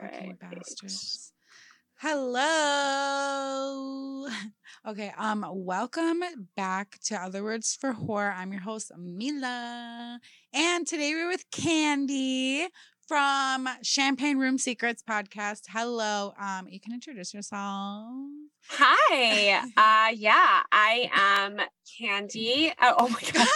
Fucking bastards. Hello. Okay, um, welcome back to Other Words for Horror. I'm your host, Mila. And today we're with Candy from Champagne Room Secrets podcast. Hello. Um, you can introduce yourself. Hi. Uh yeah, I am Candy. Oh, oh my god.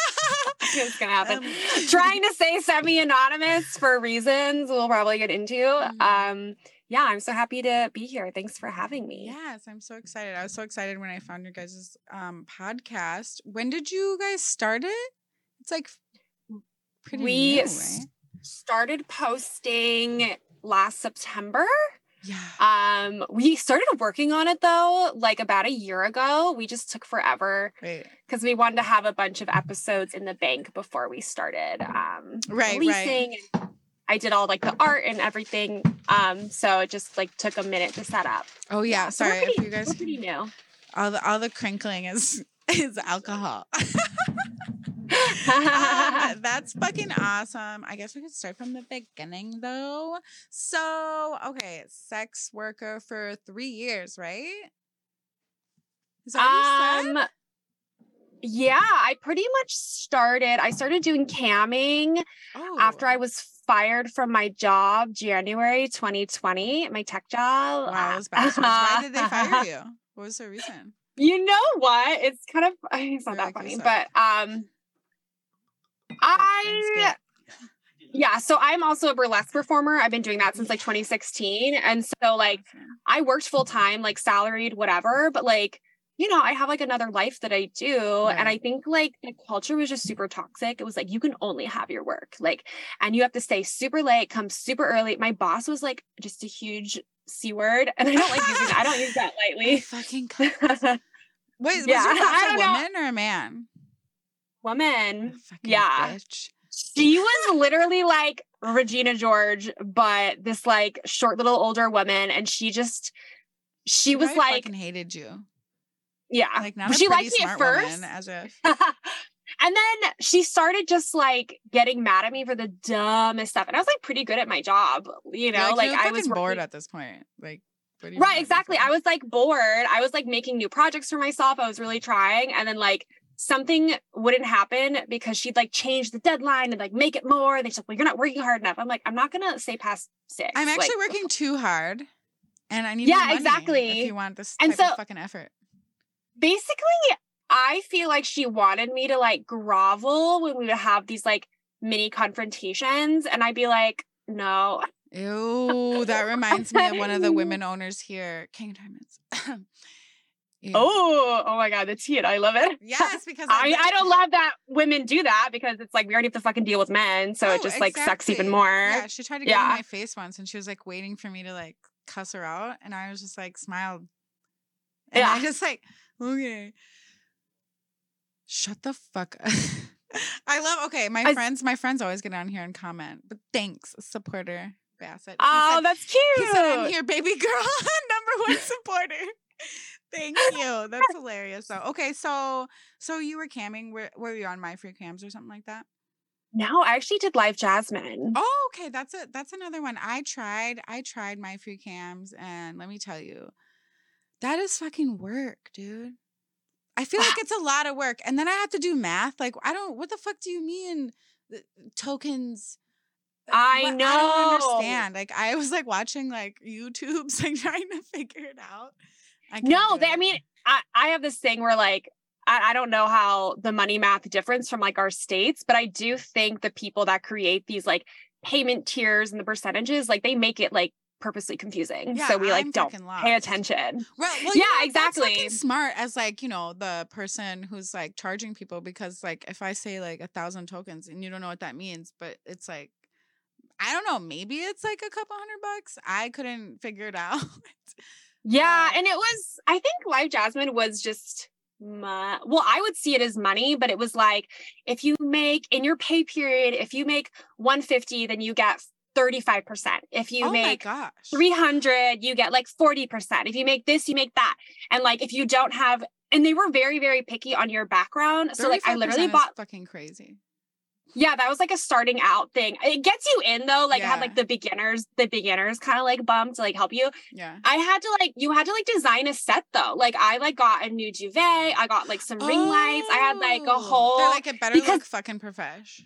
it's gonna happen. Um, Trying to say semi-anonymous for reasons we'll probably get into. Mhm. Um yeah, I'm so happy to be here. Thanks for having me. Yes, I'm so excited. I was so excited when I found your guys' um podcast. When did you guys start it? It's like pretty we new, right? Started posting last September. Yeah. Um we started working on it though like about a year ago. We just took forever Right. because we wanted to have a bunch of episodes in the bank before we started um Right, right. I did all like the art and everything. Um, so it just like took a minute to set up. Oh yeah. so Sorry if you guys we're pretty new. all the all the crinkling is is alcohol. Um, that's fucking awesome. I guess we could start from the beginning though. So, okay, sex worker for three years, right? Is that what you said? um yeah, I pretty much started. I started doing camming Oh, after I was fired from my job January 2020, my tech job. wow, those bastards. Why did they fire you? What was the reason? You know what? It's kind of it's not that funny, but um I yeah, so I'm also a burlesque performer. I've been doing that since like 2016. And so like I worked full time, like salaried, whatever, but like, you know, I have like another life that I do. And I think like the culture was just super toxic. It was like you can only have your work. Like, and you have to stay super late, come super early. My boss was like just a huge C word. And I don't like using that. I don't use that I lightly. fucking Wait, was Yeah, your boss a don't know. woman or a man? Woman. Yeah. bitch. She was literally like Regina George, but this like short little older woman. And she just, she was like, fucking hated you. yeah. Like not she liked me at first. woman, as if and then she started just like getting mad at me for the dumbest stuff. And I was like pretty good at my job, you know, like, you're I was bored working- at this point. Like, what do you Right, exactly. I was like bored. I was like making new projects for myself. I was really trying. And then like something wouldn't happen because she'd like change the deadline and like make it more. And she's like, well, you're not working hard enough. I'm like, I'm not gonna stay past six. I'm actually Like, working too hard, and I need Yeah, money exactly. If you want this And type so- of fucking effort, basically i feel like she wanted me to like grovel when we would have these like mini confrontations and i'd be like no ew, that reminds me of one of the women owners here, King Diamonds. Oh oh my god the tea i love it yes, because I, I don't love that women do that because it's like we already have to fucking deal with men so it Oh, just like sucks even more Yeah, she tried to get in my face once, and she was like waiting for me to like cuss her out, and I was just like smiled, and I Yeah. just like okay, shut the fuck. up. I love okay. My I- friends, my friends always get on here and comment, but thanks, supporter Bassett. Oh said- that's cute He said, I'm here, baby girl, number one supporter. Thank you. That's hilarious. So, okay, so so you were camming. Were, were you on My Free Cams or something like that? no i actually did LiveJasmin Oh, okay. That's a that's another one. I tried. I tried My Free Cams, and let me tell you, that is fucking work, dude. I feel like it's a lot of work, and then I have to do math. Like, I don't. What the fuck do you mean uh, tokens? I know. I don't understand. Like, I was like watching like YouTube's like trying to figure it out. I No, they. I mean, I, I have this thing where like I, I don't know how the money math differs from like our states, but I do think the people that create these like payment tiers and the percentages, like they make it like purposely confusing. Yeah, so we like I'm don't pay attention. Well, well Yeah, That's exactly. smart as like you know the person who's like charging people because like if I say like a thousand tokens and you don't know what that means, but it's like I don't know, maybe it's like a couple hundred bucks. I couldn't figure it out. Yeah. Wow. And it was, I think Live Jasmine was just mo- well, I would see it as money, but it was like if you make in your pay period, if you make 150, then you get 35%. If you oh make my gosh, 300 you get like 40% if you make this you make that and like if you don't have and they were very very picky on your background so like i literally bought fucking crazy. Yeah, that was like a starting out thing. It gets you in though, like I had like the beginners, the beginners kind of like bump to like help you. Yeah. I had to like you had to like design a set though. Like I like got a new duvet, I got like some ring lights, I had like a Oh, whole They're like it better because- look fucking profesh.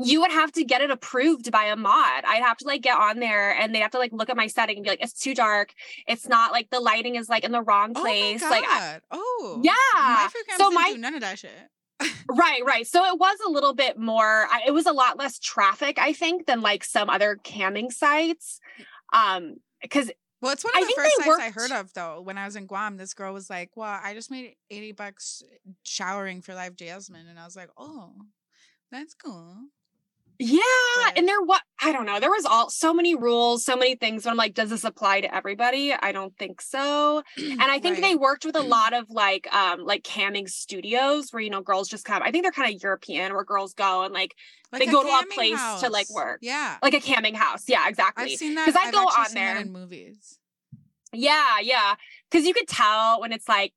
you would have to get it approved by a mod. I'd have to like get on there and they'd have to like look at my setting and be like, it's too dark. It's not like the lighting is like in the wrong oh place. Oh Like I- oh. Yeah. My So so my- do none of that shit. Right, right. So it was a little bit more it was a lot less traffic, I think, than like some other camming sites. Um because Well, it's one I of the first sites I heard of though. When I was in Guam, this girl was like, "Well, I just made eighty bucks showering for LiveJasmin," and I was like, "Oh, that's cool." Yeah, and there what I don't know. There was all so many rules, so many things. But I'm like, does this apply to everybody? I don't think so. And I think they worked with a lot of like um like camming studios where you know girls just come. I think they're kind of European where girls go and like they go to a place to, like, work. Yeah, like a camming house. Yeah, exactly. I've seen that 'Cause I go on there. in movies. Yeah, yeah. Because you could tell when it's like,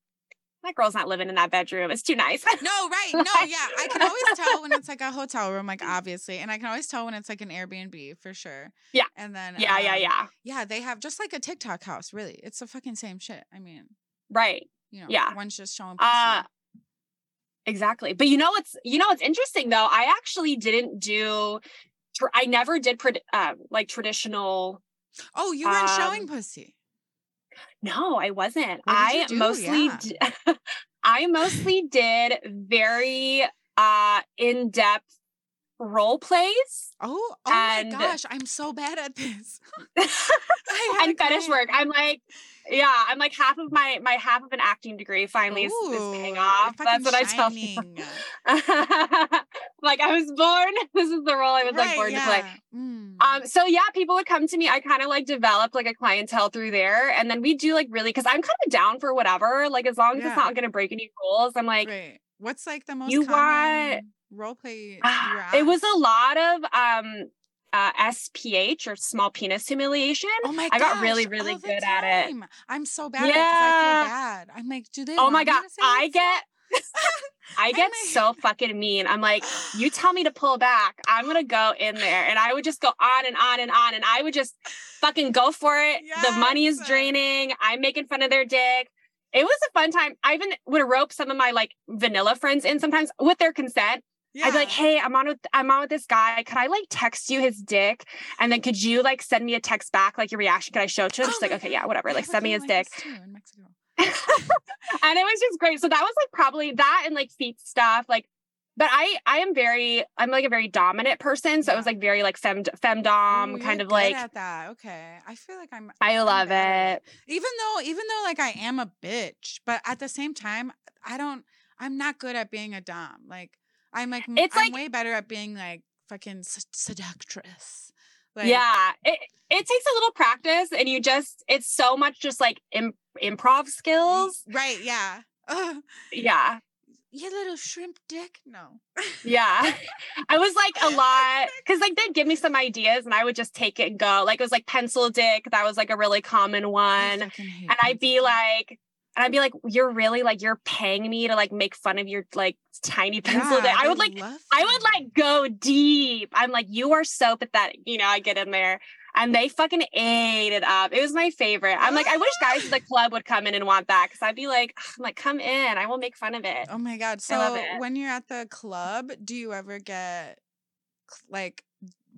that girl's not living in that bedroom. It's too nice. No, right? No, yeah. I can always tell when it's like a hotel room, like obviously, and I can always tell when it's like an Airbnb for sure. Yeah. and then yeah, yeah, um, yeah. yeah. They have just like a TikTok house. Really, it's the fucking same shit. I mean, Right. you know, Yeah. one's just showing. Pussy. Uh exactly. But you know what's you know what's interesting though? I actually didn't do I never did um like traditional oh, you weren't showing um, pussy. No, I wasn't. I mostly Yeah. d- I mostly did very uh in-depth role plays Oh, oh and- my gosh, I'm so bad at this. And fetish work. I'm like, yeah, I'm like half of my my half of an acting degree finally is, is paying off. That's what I fucking tell people. like I was born. This is the role I was like Right, born to play. Mm. Um, so yeah, people would come to me. I kind of like developed like a clientele through there, and then we do like really because I'm kind of down for whatever. Like as long as Yeah. it's not going to break any rules, I'm like, right. What's like the most you common role play? were it was a lot of um uh SPH or small penis humiliation. Oh my god. I got really, really good at it. I'm so bad at it 'cause I Yeah. feel bad. I'm like, do they? Oh my god, I get I get like- so fucking mean. I'm like, you tell me to pull back, I'm gonna go in there, and I would just go on and on and on, and I would just fucking go for it. The money is draining. I'm making fun of their dick. It was a fun time. I even would rope some of my like vanilla friends in sometimes with their consent. I'd be like, hey, I'm on with I'm on with this guy. Could I like text you his dick? And then could you like send me a text back, like your reaction? Could I show it to him? Oh She's like, okay, yeah, whatever. Like send me his like dick. this too in Mexico. and it was just great. So that was like probably that and like feet stuff. Like, but I I am very I'm like a very dominant person. So it was like very like fem femdom Ooh, kind of like at that. Okay, I feel like I'm. I I'm love it. Even though, even though, like I am a bitch, but at the same time, I don't. I'm not good at being a dom. Like I'm like It's I'm like- way better at being like fucking seductress. Like, yeah. It it takes a little practice and you just it's so much just like Im- improv skills. Right. Yeah. Ugh, Yeah. you little shrimp dick. No. Yeah. I was like a lot because like they'd give me some ideas and I would just take it and go. Like it was like pencil dick. That was like a really common one. hate and I'd be like, and I'd be like, you're really like you're paying me to like make fun of your like tiny pencil. Yeah, dick. I would like I would like go deep. I'm like, you are so pathetic. You know, I get in there and they fucking ate it up. It was my favorite. I'm like, I wish guys at the club would come in and want that because I'd be like, I'm like, come in. I will make fun of it. Oh my god! So when you're at the club, do you ever get like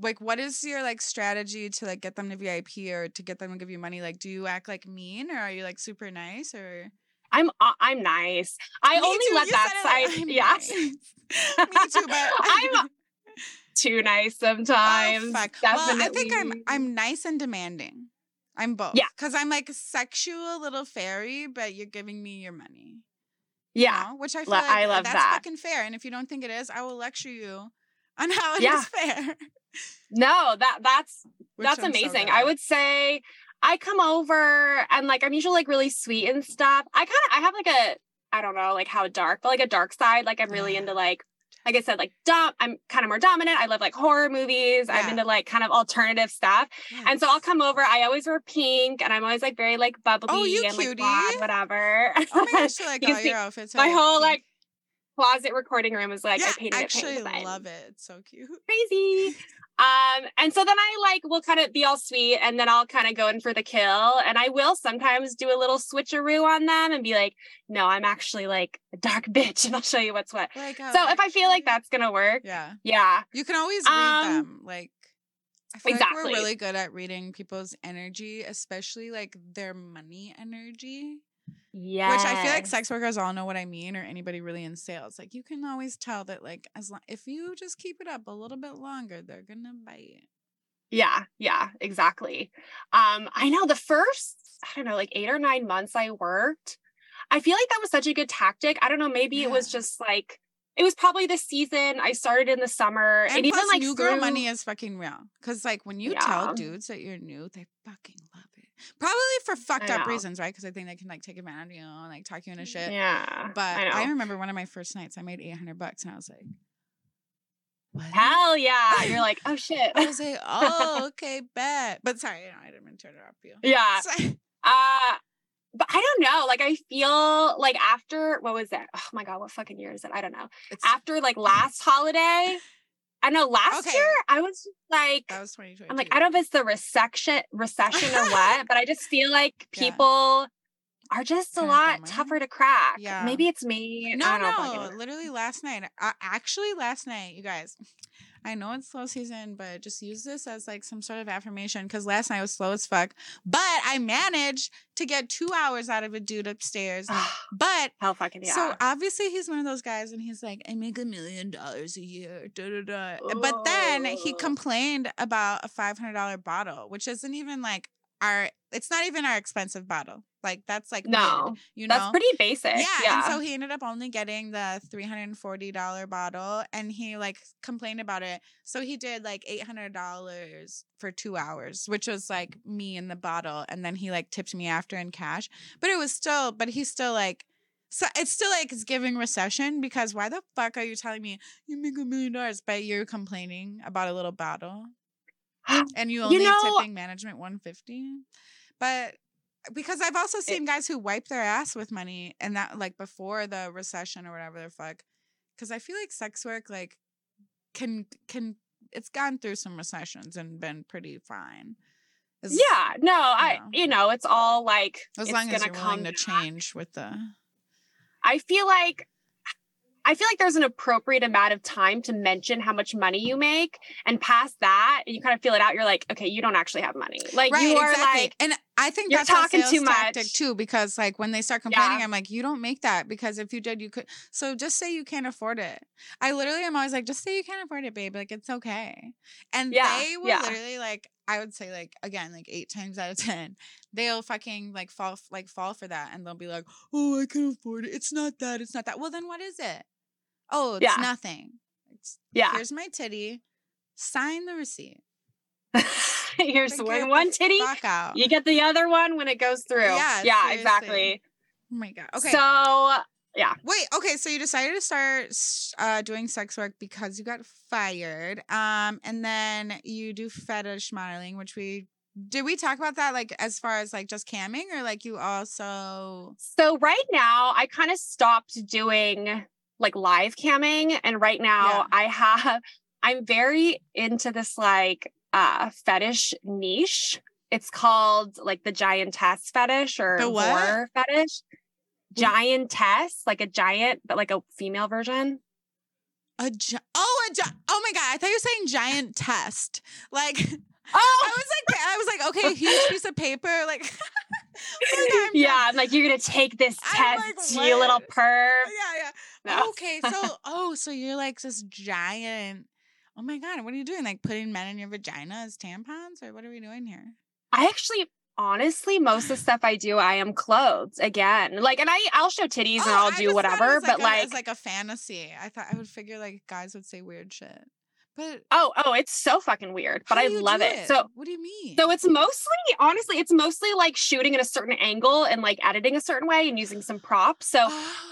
like what is your like strategy to like get them to VIP or to get them to give you money? Like, do you act like mean or are you like super nice or? I'm uh, I'm nice. I Me only too, let you that said it like, side. Yeah. nice." Me too, but I'm too nice sometimes. Oh, fuck. Well, Definitely. I think I'm I'm nice and demanding. I'm both. Yeah. Because I'm like sexual little fairy, but you're giving me your money. you yeah. know? Which I feel like I love that's that. fucking fair. And if you don't think it is, I will lecture you on how it is Yeah. fair. No, that that's Which that's I'm amazing. good I would say I come over and like I'm usually like really sweet and stuff. I kind of I have like a I don't know like how dark, but like a dark side. Like I'm really Yeah. into like like I said like dom. I'm kind of more dominant. I love like horror movies. I'm into like kind of alternative stuff. And so I'll come over. I always wear pink, and I'm always like very like bubbly Oh, you and like blonde, whatever. Oh my gosh, so like all your outfits. my whole pink. like closet recording room is like yeah, I painted I it actually love it. It's so cute. crazy. Um, and so then I like will kind of be all sweet and then I'll kind of go in for the kill. And I will sometimes do a little switcheroo on them and be like, no, I'm actually like a dark bitch and I'll show you what's what. Like, So if I feel like that's gonna work, yeah, yeah. you can always read Um, them. Like, I feel like exactly. we're really good at reading people's energy, especially like their money energy. Yeah. Which I feel like sex workers all know what I mean, or anybody really in sales. Like you can always tell that, like as long if you just keep it up a little bit longer, they're gonna bite. Yeah, yeah, exactly. Um, I know the first, I don't know, like eight or nine months I worked, I feel like that was such a good tactic. I don't know, maybe it was just like it was probably the season. I started in the summer and, And, even like new girl through- money is fucking real. Cause like when you Yeah. tell dudes that you're new, they fucking. Probably for fucked up reasons, right? Because I think they can like take advantage of you and like talk you into shit. Yeah. But I. I, remember one of my first nights, I made eight hundred bucks, and I was like, "What?" Hell yeah. You're like, oh shit. I was like, "Oh, okay, bet." But sorry, you know, I didn't mean to interrupt you. yeah. Uh but I don't know. Like I feel like after what was it? Oh my god, what fucking year is it? I don't know. it's, After like last holiday, I know last Okay. year I was just like that was twenty twenty. I'm like, I don't know if it's the recession recession or what, but I just feel like Yeah. people are just a lot tougher to crack. Yeah. Maybe it's me. No, I don't no. Literally last night. Uh, actually, last night, you guys. I know it's slow season, but just use this as like some sort of affirmation because last night was slow as fuck. But I managed to get two hours out of a dude upstairs. Ah, but Hell fucking yeah. so obviously he's one of those guys, and he's like, I make a million dollars a year. Da, da, da. But then he complained about a five hundred dollar bottle, which isn't even like our. It's not even our expensive bottle. Like that's like no, you know, that's pretty basic. yeah, Yeah. and so he ended up only getting the three hundred and forty dollar bottle, and he like complained about it. So he did like eight hundred dollars for two hours, which was like me and the bottle, and then he like tipped me after in cash. But it was still, but he's still like. So it's still like it's giving recession because why the fuck are you telling me you make a million dollars but you're complaining about a little bottle and you only know- tipping management 150 but because i've also eh seen guys who wipe their ass with money and that like before the recession or whatever the fuck because i feel like sex work like can can it's gone through some recessions and been pretty fine As- yeah. No, I know. you know, it's all like as it's long as you're willing to back. change with the I feel like I feel like there's an appropriate amount of time to mention how much money you make, and past that, you kind of feel it out. You're like, okay, you don't actually have money. Like you are like, and I think you're that's a sales too tactic too, because like when they start complaining, Yeah. I'm like, you don't make that because if you did, you could. So just say you can't afford it. I literally am always like, just say you can't afford it, babe. Like it's okay. And Yeah, they will yeah. literally like, I would say like again, like eight times out of ten, they'll fucking like fall like fall for that, and they'll be like, oh, I can afford it. It's not that. It's not that. Well, then what is it? Oh, it's nothing. It's, yeah, Here's my titty. Sign the receipt. you're Figure one titty. You get the other one when it goes through. Yeah, yeah, seriously. exactly. Oh my god. Okay. So yeah. Wait, okay, so you decided to start uh, doing sex work because you got fired. Um, and then you do fetish modeling, which we did we talk about that like as far as like just camming or like you also So right now, I kind of stopped doing like live camming, and right now Yeah. I have I'm very into this like uh fetish niche. It's called like the giantess fetish or The what? fetish. Giantess, like a giant, but like a female version. a gi- oh a gi- oh my god, I thought you were saying giant test. Like Oh, I was like I was like, okay, huge piece of paper, like Like, I'm yeah, I'm like you're gonna take this I'm test, like, you little perv. yeah, yeah. No. Okay, so oh, so you're like this giant. Oh my god, what are you doing? Like putting men in your vagina as tampons, or what are we doing here? I actually honestly most of the stuff I do I am clothed again. Like and I I'll show titties and Oh, I'll I do whatever, but a, like it's like a fantasy. I thought I would figure like guys would say weird shit, but oh oh it's so fucking weird, but I love do it. So what do you mean? so it's mostly honestly it's mostly like shooting at a certain angle and like editing a certain way and using some props. So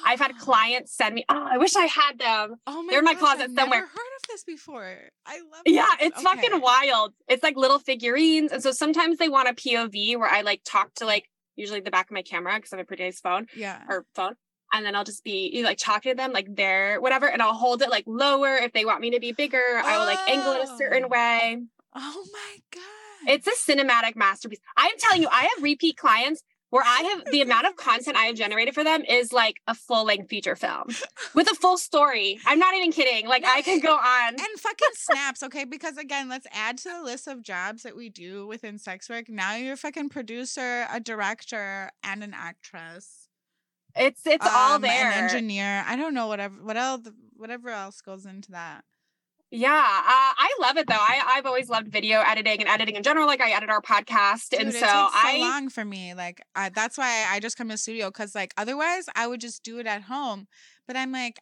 I've had Oh. clients send me oh I wish I had them. Oh my they're in my gosh, closet I've somewhere. Never heard of this before. I love. Yeah, this. it's fucking wild. It's like little figurines. And so sometimes they want a POV where I like talk to like usually the back of my camera because I have a pretty nice phone Yeah. or phone. And then I'll just be you know, like talking to them like they're whatever, and I'll hold it like lower if they want me to be bigger. I will like angle it a certain Oh. way. Oh my god. It's a cinematic masterpiece. I'm telling you, I have repeat clients where I have the amount of content I have generated for them is like a full length feature film with a full story. I'm not even kidding. Like I can go on. and fucking snaps, okay? Because again, let's add to the list of jobs that we do within sex work. Now you're a fucking producer, a director, and an actress. It's it's all um, there. An engineer. I don't know whatever what else whatever else goes into that. Yeah, uh, I love it though. I I've always loved video editing and editing in general. Like I edit our podcast, Dude, and it so takes so I long for me. Like I, that's why I just come to the studio because like otherwise I would just do it at home. But I'm like,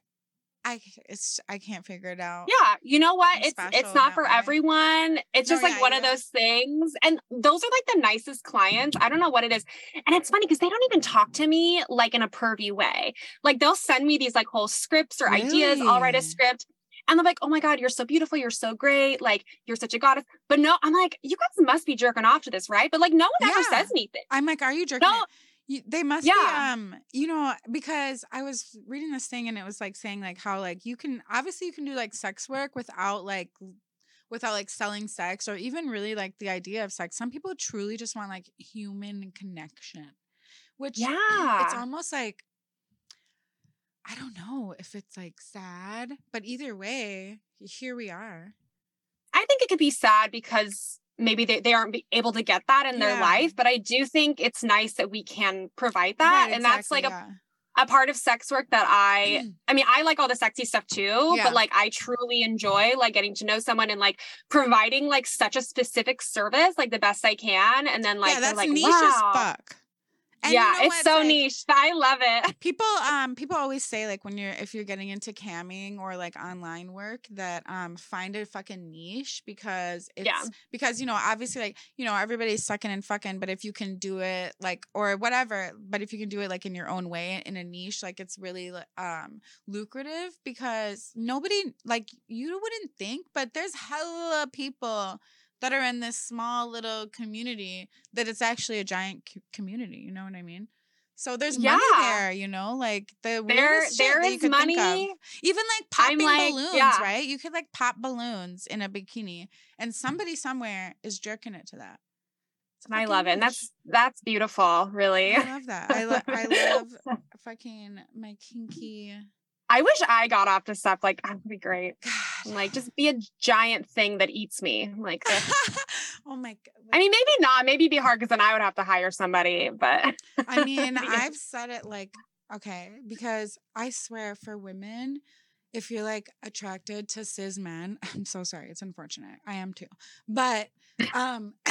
I it's I can't figure it out. yeah, you know what? I'm It's it's not for way. everyone. It's No, just like yeah, one of yeah. those things, and those are like the nicest clients. I don't know what it is, and it's funny because they don't even talk to me like in a pervy way. Like they'll send me these like whole scripts or ideas. I'll write a script. And they're like, oh my God, you're so beautiful. You're so great. Like, you're such a goddess. But no, I'm like, you guys must be jerking off to this, right? But like, no one ever says anything. I'm like, are you jerking? No, it? You, they must Yeah. be um you know because I was reading this thing and it was like saying like how like you can obviously you can do like sex work without like without like selling sex or even really like the idea of sex. Some people truly just want like human connection. Which yeah. it's almost like I don't know if it's like sad, but either way, here we are. I think it could be sad because maybe they, they aren't able to get that in their Yeah. life. But I do think it's nice that we can provide that. Right, and that's like exactly, a, a part of sex work that I, yeah. I mean, I like all the sexy stuff too, Yeah. but like I truly enjoy like getting to know someone and like providing like such a specific service, like the best I can. And then like, yeah, that's like, niche wow. as fuck. And you yeah, know it's so like, niche. I love it. people um people always say like when you're if you're getting into camming or like online work that um find a fucking niche because it's Yeah. because you know obviously like you know everybody's sucking and fucking but if you can do it like or whatever but if you can do it like in your own way in a niche like it's really um lucrative because nobody like you wouldn't think but there's hella people that are in this small little community that it's actually a giant co- community you know what i mean so there's money there you know like the There, there is could think of. money. even like popping like, balloons yeah. right you could like pop balloons in a bikini and somebody somewhere is jerking it to that I love it. And that's that's beautiful, really. i love that i, lo- I love fucking my kinky I wish I got off to stuff like that would be great. God. Like just be a giant thing that eats me. Like oh my god I mean, maybe not. Maybe be hard because then I would have to hire somebody. But I mean, I've said it like, okay, because I swear for women, if you're like attracted to cis men, I'm so sorry, it's unfortunate. I am too. But um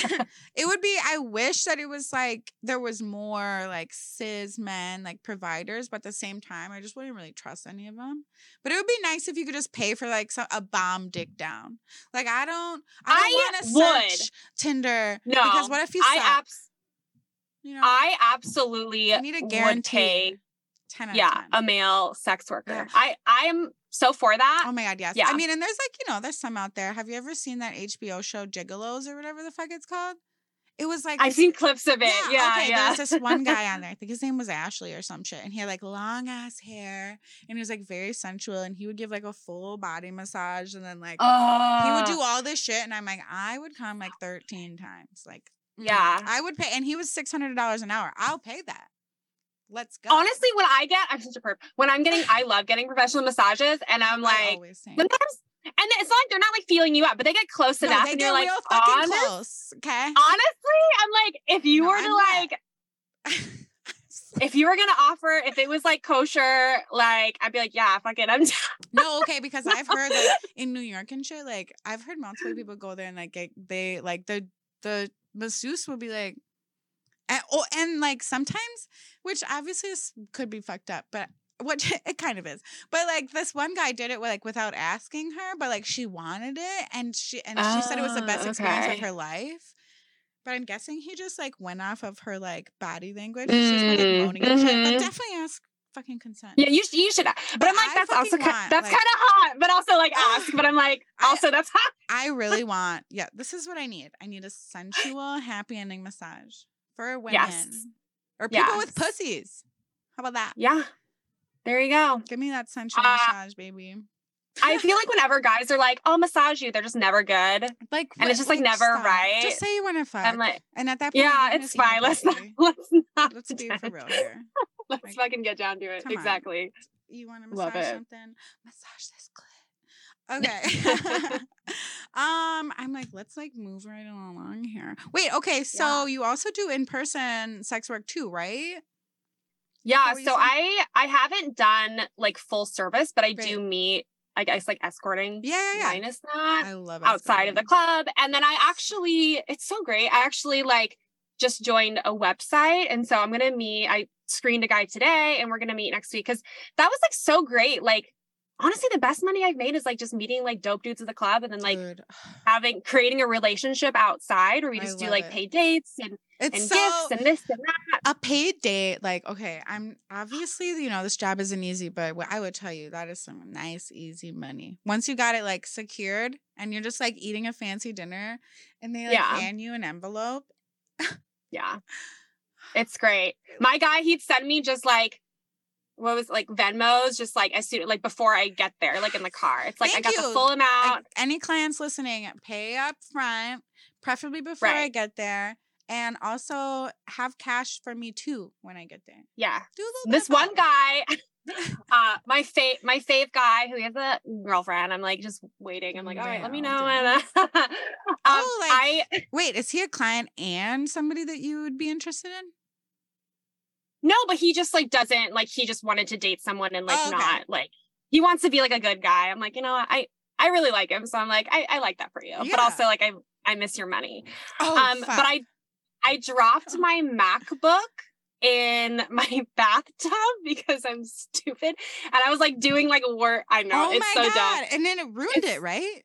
it would be I wish that it was like there was more like cis men like providers, but at the same time, I just wouldn't really trust any of them. But it would be nice if you could just pay for like some, a bomb dick down. Like I don't I don't want to search Tinder No, because what if you I abs- you know, I absolutely I need a guarantee. 10 out yeah, 10. a male sex worker. Yeah. I I am so for that. Oh my god, yes. Yeah. I mean, and there's like, you know, there's some out there. Have you ever seen that HBO show Gigolos or whatever the fuck it's called? It was like I've this- seen clips of it. Yeah, okay, yeah. There's this one guy on there. I think his name was Ashley or some shit. And he had like long ass hair and he was like very sensual and he would give like a full body massage and then like Oh, he would do all this shit and I'm like, I would come like 13 times. Like Yeah. I would pay and he was six hundred dollars an hour. I'll pay that. Let's go. Honestly, when I get, I'm such a perp. When I'm getting, I love getting professional massages, and I'm like, sometimes, and it's not like they're not like feeling you up, but they get close No, enough, they and you're like, honest, close. Okay. honestly, I'm like, if you No, were to I'm like, if you were gonna offer, if it was like kosher, like I'd be like, yeah, fuck it, I'm down. No, okay, because I've heard that in New York and shit, like I've heard multiple people go there and like get, they like the the masseuse will be like, and, oh, and like sometimes, which obviously could be fucked up, but what it kind of is, but like this one guy did it like without asking her, but like she wanted it, and she and she said it was the best experience of her life. But I'm guessing he just like went off of her like body language. She's Mm, like moaning and shit. But definitely ask fucking consent. Yeah, you, you should, but, But I'm like, I that's also fucking ki- that's like- kind of hot, but also like ask, but I'm like, I- also that's hot. I really want, yeah, this is what I need. I need a sensual, happy ending massage for women Yes. or people with pussies. How about that? Yeah. There you go. Give me that sensual Uh, massage, baby. I feel like whenever guys are like, "I'll massage you," they're just never good. Like, and it's just, like, never stop. right. Just say you want to fuck. I'm like, and at that point, yeah, it's fine. Let's not, let's not. Let's be for real here. Let's Like, fucking get down to it. come on. Exactly. You want to massage it. something? Massage this clit. Okay. um, I'm like, let's like move right along here. Wait, okay, so Yeah. you also do in person sex work too, right? Yeah. So saying? I I haven't done like full service, but I Right. do meet. I guess like escorting Yeah, yeah, yeah. minus that. I love outside of the club. And then I actually, it's so great. I actually like just joined a website. And so I'm going to meet, I screened a guy today and we're going to meet next week because that was like so great. Like, honestly, the best money I've made is like just meeting like dope dudes at the club and then like having, creating a relationship outside where we just do like it. pay dates and, it's and so gifts and this and that. a paid date. Like, okay, I'm obviously, you know, this job isn't easy, but what I would tell you that is some nice, easy money. Once you got it like secured and you're just like eating a fancy dinner and they like Yeah. hand you an envelope. Yeah. It's great. My guy, he'd send me just like, what was it, like Venmos, just like as soon like before I get there, like in the car. It's like Thank I got you. the full amount. like, any clients listening, pay up front, preferably before I get there, and also have cash for me too when I get there. yeah. Do a little this one guy uh my fave my fave guy who has a girlfriend i'm like just waiting i'm like all right let me know Damn, when um, Oh, like- i Wait, is he a client and somebody that you would be interested in? No but he just like doesn't like he just wanted to date someone and like Oh, okay. not like he wants to be like a good guy i'm like you know i i really like him so i'm like i, I like that for you Yeah. but also like i i miss your money Oh, um but i i dropped my macbook in my bathtub because i'm stupid and i was like doing like a work i know oh it's my so dumb god! And then it ruined It's- it, right?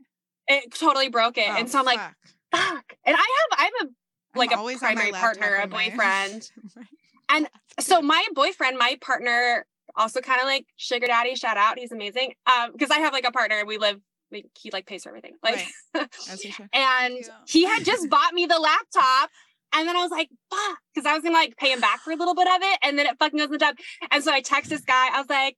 it totally broke it. Oh, and so I'm like, fuck. fuck. And I have I have I'm like a always on my primary partner, a boyfriend. a so my boyfriend, my partner, also kind of like sugar daddy, shout out. He's amazing. Um, because I have like a partner, we live we, he like pays for everything. Like As he should. and Cute. he had just bought me the laptop. And then I was like, fuck, because I was gonna like pay him back for a little bit of it, and then it fucking goes in the tub. And so I text this guy, I was like,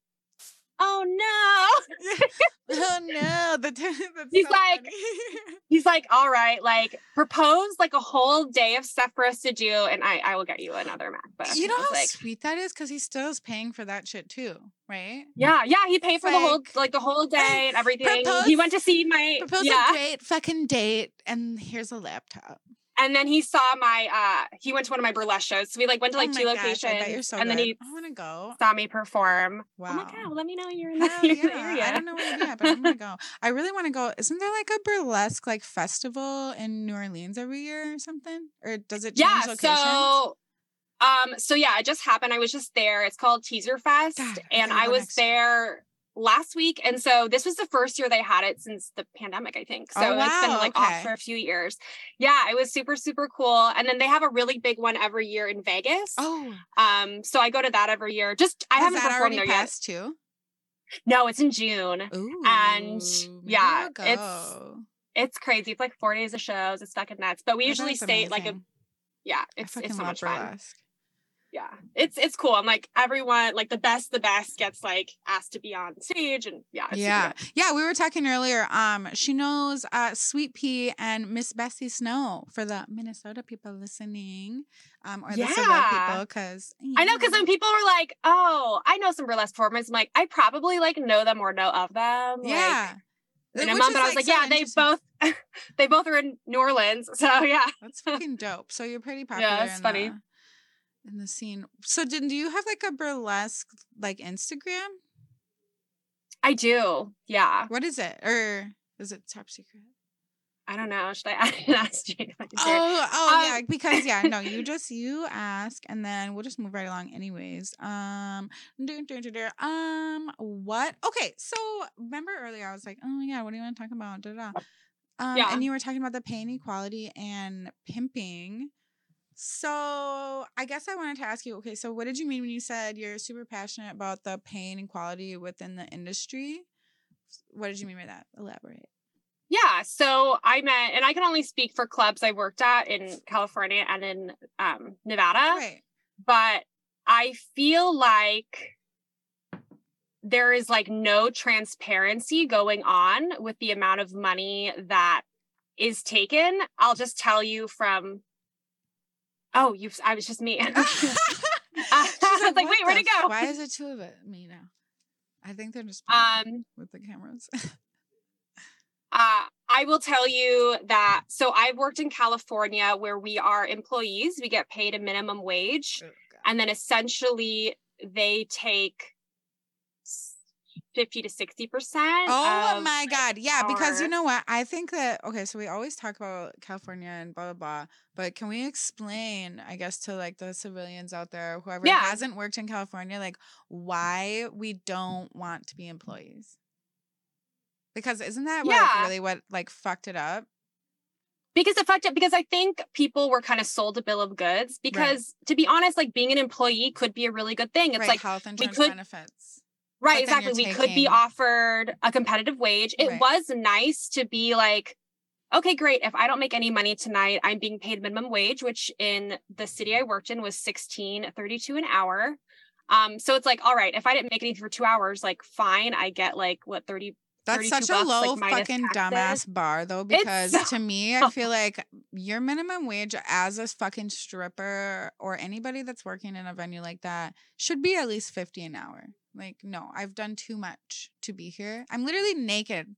oh no. oh no! The t- He's so like. He's like, all right, like propose like a whole day of stuff for us to do, and I I will get you another MacBook. you know how like, sweet that is because he still is paying for that shit too, right? yeah, yeah. He paid for the whole like, like the whole day and everything. propose- he went to see my Propose yeah, a great fucking date, and here's a laptop. And then he saw my uh he went to one of my burlesque shows. So we like went to like oh two gosh, locations, I bet you're so and then he I want to go. saw me perform. Wow. I'm like, oh, let me know you're in the, Hell you're in the yeah. area. I don't know where you're at, but I'm gonna go. I really want to go. Isn't there like a burlesque like festival in New Orleans every year or something? Or does it change yeah locations? so um so yeah it just happened i was just there it's called teaser fest God, and i was there last week and so this was the first year they had it since the pandemic i think. So Oh, it's been like okay. off for a few years. Yeah it was super super cool and then they have a really big one every year in vegas. Oh, um so i go to that every year. Just i has haven't performed there yet. too? no it's in june Ooh, And, yeah, it's- it's crazy it's like four days of shows it's fucking nuts but we I usually stay like a yeah it's it's so much fun. burlesque. Yeah it's it's cool i'm like everyone like the best the best gets like asked to be on stage and yeah Yeah, yeah. We were talking earlier. Um, she knows uh, Sweet Pea and Miss Bessie Snow for the Minnesota people listening, um, or the Seville Yeah. people, because i know because when people were like oh i know some burlesque performers i'm like i probably like know them or know of them like, yeah. in a Which month, is, but I was like, so yeah, they both, they both are in New Orleans, so yeah. That's fucking dope. So you're pretty popular. Yeah, it's funny. The, in the scene. So did do you have like a burlesque like Instagram? I do, yeah. What is it? Or is it top secret? I don't know. Should I ask Jake? if I can share? Oh, oh Um, yeah, because yeah, no, you just you ask, and then we'll just move right along, anyways. Um, um, what? Okay, so remember earlier I was like, oh my god, what do you want to talk about? Da. da. Um, Yeah. and you were talking about the pay inequality and pimping. So I guess I wanted to ask you, okay, so what did you mean when you said you're super passionate about the pay inequality within the industry? What did you mean by that? Elaborate. Yeah. So I met, and I can only speak for clubs I worked at in California and in um, Nevada, Right. but I feel like there is like no transparency going on with the amount of money that is taken. I'll just tell you from Oh, you I was just me. I was like, like wait, where'd it go? Why is it two of it me now? I think they're just um with the cameras. uh I will tell you that so I've worked in California where we are employees, we get paid a minimum wage. Oh, and then essentially they take 50 to 60 percent oh my god yeah our... because you know what i think that okay so we always talk about california and blah blah blah but can we explain i guess to like the civilians out there whoever yeah. hasn't worked in california like why we don't want to be employees because isn't that yeah. like really what like fucked it up because it fucked up because I think people were kind of sold a bill of goods because right. to be honest, like being an employee could be a really good thing. It's right. like health insurance could, benefits. Right, exactly. We could be offered a competitive wage. It right. was nice to be like, okay, great. If I don't make any money tonight, I'm being paid minimum wage, which in the city I worked in was 16 32 an hour. Um, so it's like, all right, if I didn't make anything for two hours, like fine, I get like what 30 that's such a low like, fucking dumbass bar though, because so- to me, I feel like your minimum wage as a fucking stripper or anybody that's working in a venue like that should be at least 50 an hour. Like, no, I've done too much to be here. I'm literally naked.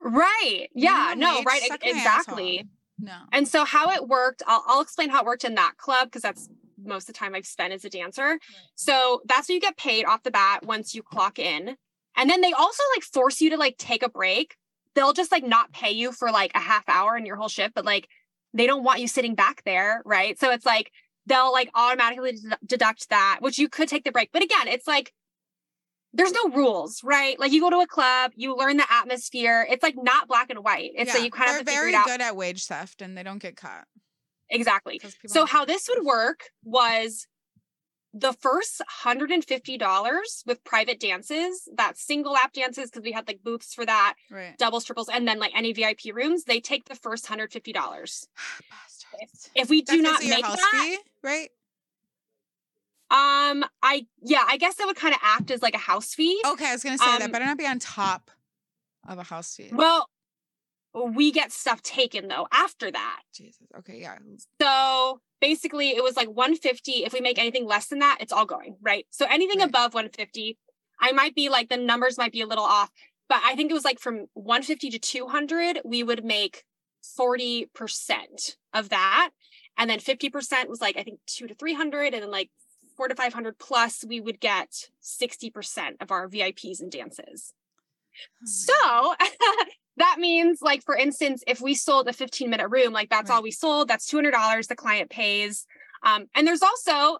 Right. Yeah. no, right. Exactly. No. And so how it worked, I'll, I'll explain how it worked in that club because that's most of the time I've spent as a dancer. Right. So that's what you get paid off the bat once you clock in. And then they also like force you to like take a break. They'll just like not pay you for like a half hour in your whole shift, but like they don't want you sitting back there. Right. So it's like they'll like automatically deduct that, which you could take the break. But again, it's like there's no rules, right? Like you go to a club, you learn the atmosphere. It's like not black and white. It's yeah, like you kind of have to very figure it out. good at wage theft and they don't get caught. Exactly. So how this would work was the first $150 with private dances, that single lap dances, because we had like booths for that, right. doubles, triples, and then like any VIP rooms, they take the first $150. if, we do not make that, fee, right? Um, I yeah, I guess that would kind of act as like a house fee. Okay, I was gonna say um, that better not be on top of a house fee. Well, we get stuff taken though after that. Jesus. Okay, yeah. So basically it was like 150. If we make anything less than that, it's all going, right? So anything right. above 150, I might be like the numbers might be a little off, but I think it was like from 150 to 200, we would make 40% of that. And then 50% was like, I think two to 300. And then like four to 500 plus, we would get 60% of our VIPs and dances. Oh so that means like for instance if we sold a 15 minute room like that's right. all we sold that's $200 the client pays um, and there's also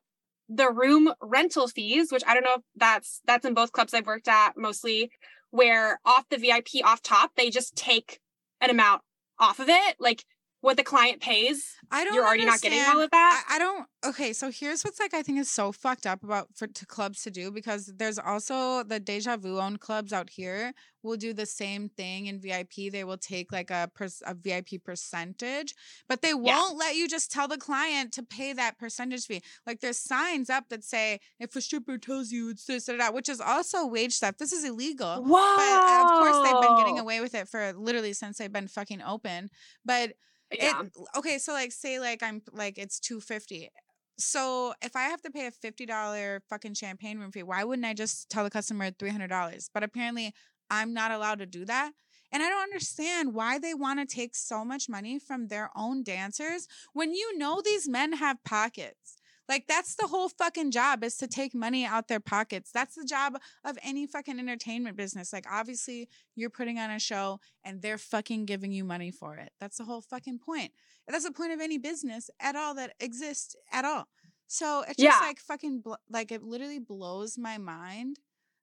the room rental fees which i don't know if that's that's in both clubs i've worked at mostly where off the vip off top they just take an amount off of it like what the client pays. I don't. You're already understand. not getting all of that. I, I, don't. Okay, so here's what's like I think is so fucked up about for to clubs to do because there's also the deja vu owned clubs out here will do the same thing in VIP. They will take like a pers- a VIP percentage, but they won't yeah. let you just tell the client to pay that percentage fee. Like there's signs up that say if a stripper tells you it's this or that, which is also wage theft. This is illegal. Wow. But of course they've been getting away with it for literally since they've been fucking open. But yeah. It, okay, so like say like I'm like it's 250. So if I have to pay a $50 fucking champagne room fee, why wouldn't I just tell the customer $300? But apparently I'm not allowed to do that. And I don't understand why they want to take so much money from their own dancers when you know these men have pockets. Like that's the whole fucking job is to take money out their pockets. That's the job of any fucking entertainment business. Like obviously you're putting on a show and they're fucking giving you money for it. That's the whole fucking point. That's the point of any business at all that exists at all. So it's just yeah. like fucking bl- like it literally blows my mind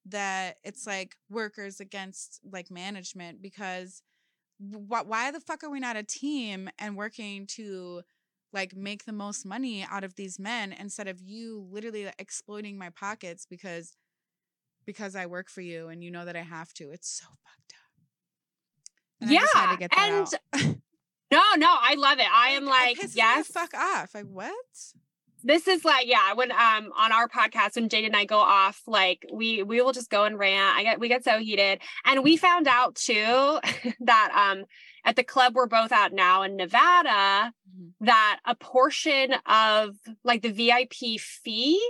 that it's like workers against like management because wh- why the fuck are we not a team and working to like make the most money out of these men instead of you literally exploiting my pockets because because I work for you and you know that I have to. It's so fucked up. And yeah. and no, no, I love it. I am like, yes. fuck off. Like what? This is like yeah when um on our podcast when jade and i go off like we we will just go and rant i get we get so heated and we found out too that um at the club we're both at now in nevada mm-hmm. that a portion of like the vip fee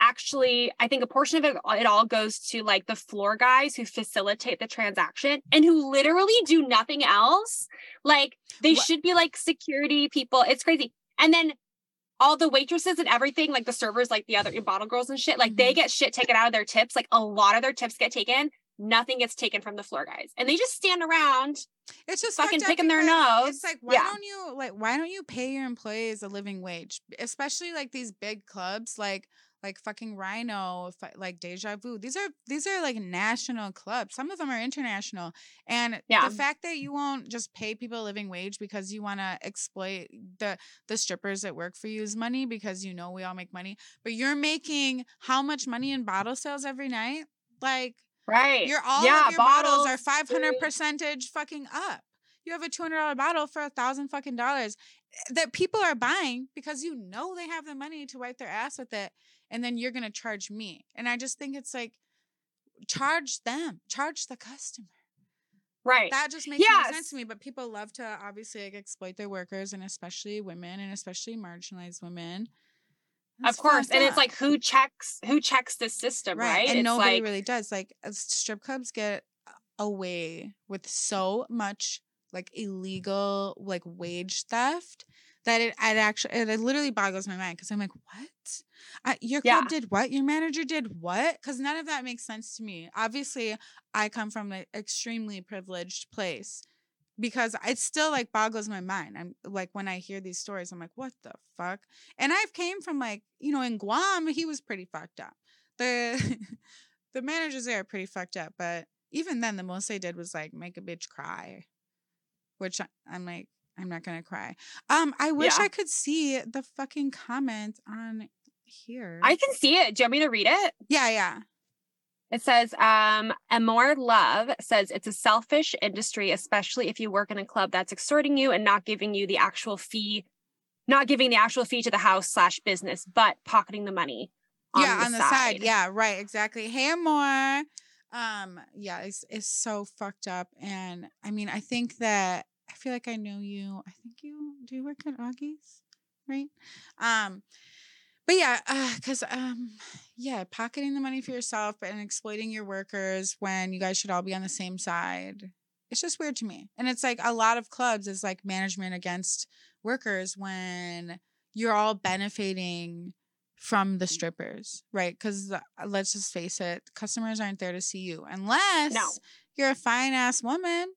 actually i think a portion of it it all goes to like the floor guys who facilitate the transaction and who literally do nothing else like they what? should be like security people it's crazy and then all the waitresses and everything, like the servers, like the other bottle girls and shit, like mm-hmm. they get shit taken out of their tips. Like a lot of their tips get taken. Nothing gets taken from the floor guys, and they just stand around. It's just fucking picking their nose. It's like why yeah. don't you like why don't you pay your employees a living wage, especially like these big clubs like like fucking Rhino, like Deja Vu. These are these are like national clubs. Some of them are international. And yeah. the fact that you won't just pay people a living wage because you want to exploit the the strippers that work for you's money because you know we all make money, but you're making how much money in bottle sales every night? Like right. You're all yeah, of your bottles, bottles are 500 percentage fucking up. You have a $200 bottle for a thousand fucking dollars eh, that people are buying because you know they have the money to wipe their ass with it and then you're going to charge me. And I just think it's like charge them, charge the customer. Right. That just makes yes. no sense to me. But people love to obviously like exploit their workers and especially women and especially marginalized women. That's of course. And it's like who checks who checks the system, right? right? And it's nobody like... really does. Like uh, strip clubs get away with so much like illegal like wage theft that it, it actually it literally boggles my mind because I'm like, what? Uh, your club yeah. did what? Your manager did what? Because none of that makes sense to me. Obviously, I come from an extremely privileged place because it still like boggles my mind. I'm like when I hear these stories, I'm like, what the fuck? And I've came from like you know in Guam, he was pretty fucked up. The the managers there are pretty fucked up, but even then, the most they did was like make a bitch cry, which I'm like, I'm not gonna cry. Um, I wish yeah. I could see the fucking comment on here. I can see it. Do you want me to read it? Yeah, yeah. It says, um, Amor Love says it's a selfish industry, especially if you work in a club that's extorting you and not giving you the actual fee, not giving the actual fee to the house slash business, but pocketing the money. On yeah, the on the side. side. Yeah, right, exactly. Hey Amor. Um, yeah, it's it's so fucked up. And I mean, I think that feel like I know you. I think you do you work at Augie's, right? Um, but yeah, uh, because uh, um, yeah, pocketing the money for yourself and exploiting your workers when you guys should all be on the same side. It's just weird to me. And it's like a lot of clubs is like management against workers when you're all benefiting from the strippers, right? Because uh, let's just face it, customers aren't there to see you unless no. you're a fine ass woman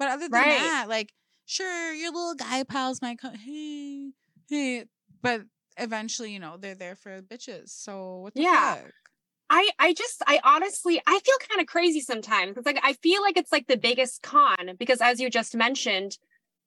but other than right. that, like, sure, your little guy pals might come, hey, hey, but eventually, you know, they're there for bitches. So what the yeah. fuck? I I just I honestly I feel kind of crazy sometimes. It's like I feel like it's like the biggest con because as you just mentioned,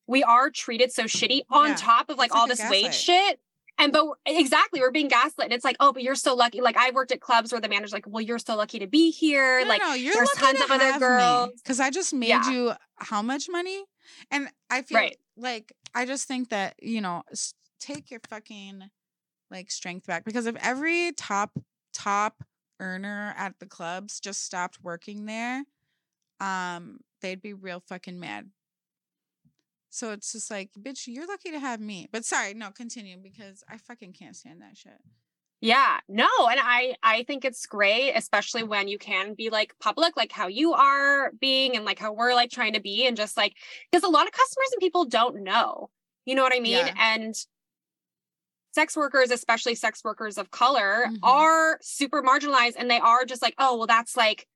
we are treated so shitty on yeah. top of like it's all like this wage shit. And but exactly, we're being gaslit. And it's like, oh, but you're so lucky. Like I worked at clubs where the manager's like, well, you're so lucky to be here. No, like no, you're there's tons to of other girls. Because I just made yeah. you how much money? And I feel right. like I just think that, you know, take your fucking like strength back. Because if every top top earner at the clubs just stopped working there, um, they'd be real fucking mad so it's just like, bitch, you're lucky to have me. But sorry, no, continue because I fucking can't stand that shit. Yeah, no, and I I think it's great, especially when you can be like public, like how you are being, and like how we're like trying to be, and just like because a lot of customers and people don't know, you know what I mean, yeah. and sex workers, especially sex workers of color, mm-hmm. are super marginalized, and they are just like, oh, well, that's like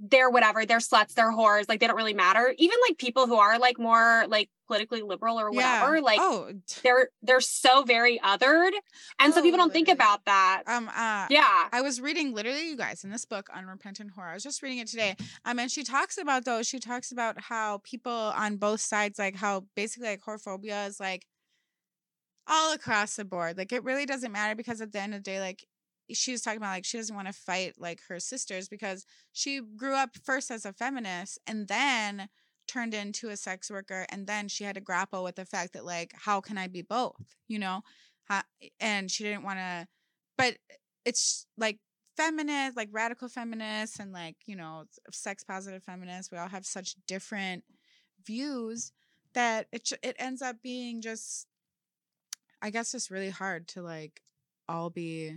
they're whatever, they're sluts, they're whores, like they don't really matter. Even like people who are like more like politically liberal or whatever, yeah. like oh. they're they're so very othered. And oh, so people don't think about that. Um uh yeah. I was reading literally you guys in this book Unrepentant Whore. I was just reading it today. Um and she talks about those, she talks about how people on both sides, like how basically like whorephobia is like all across the board. Like it really doesn't matter because at the end of the day, like she was talking about like she doesn't want to fight like her sisters because she grew up first as a feminist and then turned into a sex worker and then she had to grapple with the fact that like how can I be both, you know? ha- eh, and she didn't want to but eh, it's like feminist like radical feminists and like you know sex positive feminists we all have such different views that it it ends up being just i guess just really hard to like all be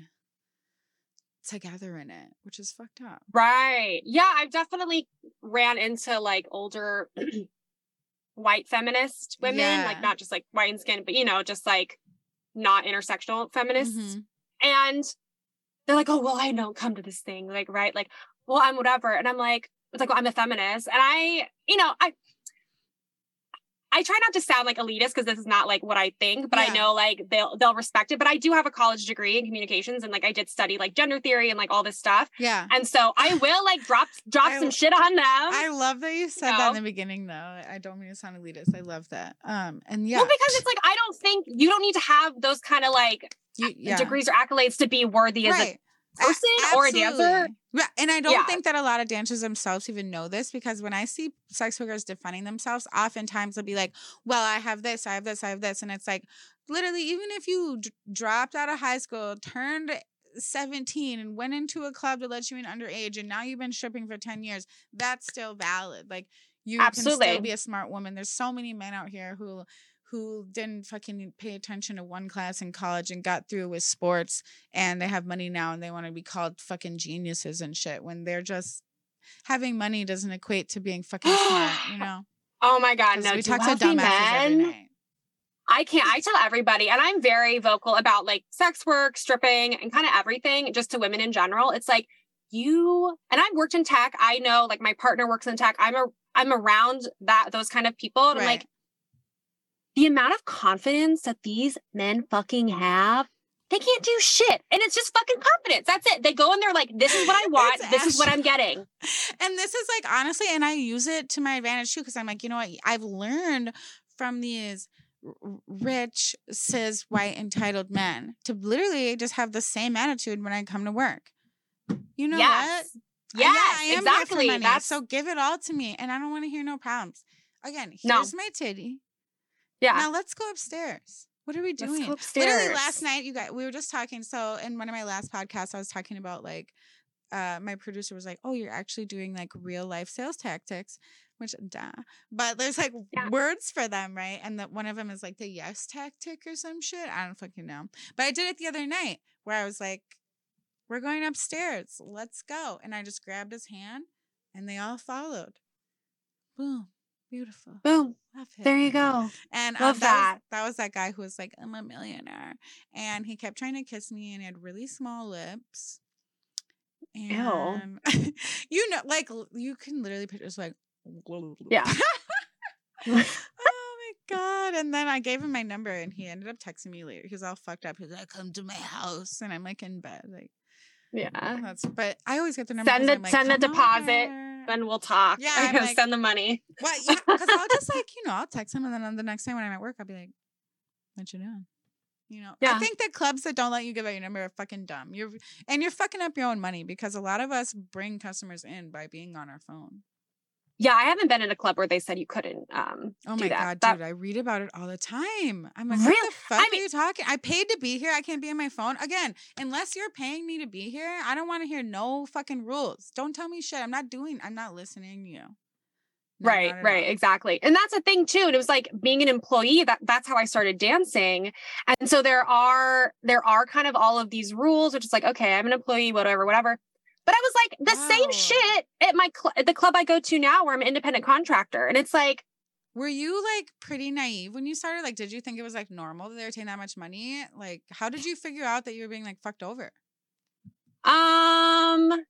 together in it which is fucked up Right. Yeah, I've definitely ran into like older white feminist women, Yeah. like not just like white in skin, but you know, just like not intersectional feminists. Mhm. And they're like, oh, well, I don't come to this thing. Like, right. Like, well, I'm whatever. And I'm like, it's like, well, I'm a feminist. And I, you know, I, I try not to sound like elitist because this is not like what I think, but Yeah. I know like they'll they'll respect it. But I do have a college degree in communications and like I did study like gender theory and like all this stuff. yeah And so I will like drop drop I- some shit on them. I love that you said that know? in the beginning, though. I don't mean to sound elitist. I love that. Um, and yeah, Well, because it's like I don't think you don't need to have those kind of like you, yeah. degrees or accolades to be worthy as right. A person or a dancer. Absolutely. And I don't Yeah. think that a lot of dancers themselves even know this because when I see sex workers defining themselves, oftentimes they'll be like, "Well, I have this, I have this, I have this," and it's like, literally, even if you d- dropped out of high school, turned 17 and went into a club to let you in underage and now you've been stripping for 10 years that's still valid like you can still be a smart woman there's so many men out here who who didn't fucking pay attention to one class in college and got through with sports and they have money now and they want to be called fucking geniuses and shit when they're just having money doesn't equate to being fucking smart you know Oh my God. no! we talk to dumbasses every night I can't. I tell everybody, and I'm very vocal about like sex work, stripping, and kind of everything, just to women in general. It's like you and I've worked in tech. I know, like my partner works in tech. I'm a I'm around that those kind of people, and I'm like, the amount of confidence that these men fucking have. They can't do shit. And it's just fucking confidence. That's it. They go in there like, this is what I want. It's This is what I'm getting. and this is like honestly, and I use it to my advantage too, because I'm like, you know what? I've learned from these rich, cis, white, entitled men to literally just have the same attitude when I come to work. You know yes. what? Yes, yeah, I am here for exactly. money, That's so give it all to me, and I don't want to hear no problems. Again, here's No. my titty. Yeah. Now let's go upstairs. What are we doing? Literally last night, you guys, we were just talking. So in one of my last podcasts, I was talking about like, uh, my producer was like, "Oh, you're actually doing like real life sales tactics," which duh. But there's like Yeah. words for them, right? And that one of them is like the yes tactic or some shit. I don't fucking know. But I did it the other night where I was like, "We're going upstairs. Let's go." And I just grabbed his hand, and they all followed. Boom, beautiful. Boom. There you go. And um, Love that, that. Was, that was that guy who was like, I'm a millionaire. And he kept trying to kiss me and he had really small lips. And you know, like you can literally picture it's like Yeah. oh my god. And then I gave him my number and he ended up texting me later. He was all fucked up. He's like, come to my house. And I'm like in bed. Like Yeah. that's but I always get the number. Send the like, send the deposit, over." Then we'll talk. Yeah, I'm like- send the money. What? Yeah, because I'll just like you know I'll text him and then on the next day when I'm at work I'll be like, "What you doing?" You know. yeah. I think that clubs that don't let you give out your number are fucking dumb. You're and you're fucking up your own money because a lot of us bring customers in by being on our phone. Yeah, I haven't been in a club where they said you couldn't um Oh my that. god, That- dude! I read about it all the time. I'm like, what Really? the fuck I are mean- you talking? I paid to be here. I can't be on my phone again. Unless you're paying me to be here, I don't want to hear no fucking rules. Don't tell me shit. I'm not doing. I'm not listening to you. No, right, right, all. exactly. And that's a thing too. And it was like being an employee, that that's how I started dancing. And so there are there are kind of all of these rules, which is like, okay, I'm an employee, whatever, whatever. But I was like, the Wow. same shit at my cl- at the club I go to now where I'm an independent contractor. And it's like, Were you like pretty naive when you started? Like, did you think it was like normal that they were taking that much money? Like, how did you figure out that you were being like fucked over? Um,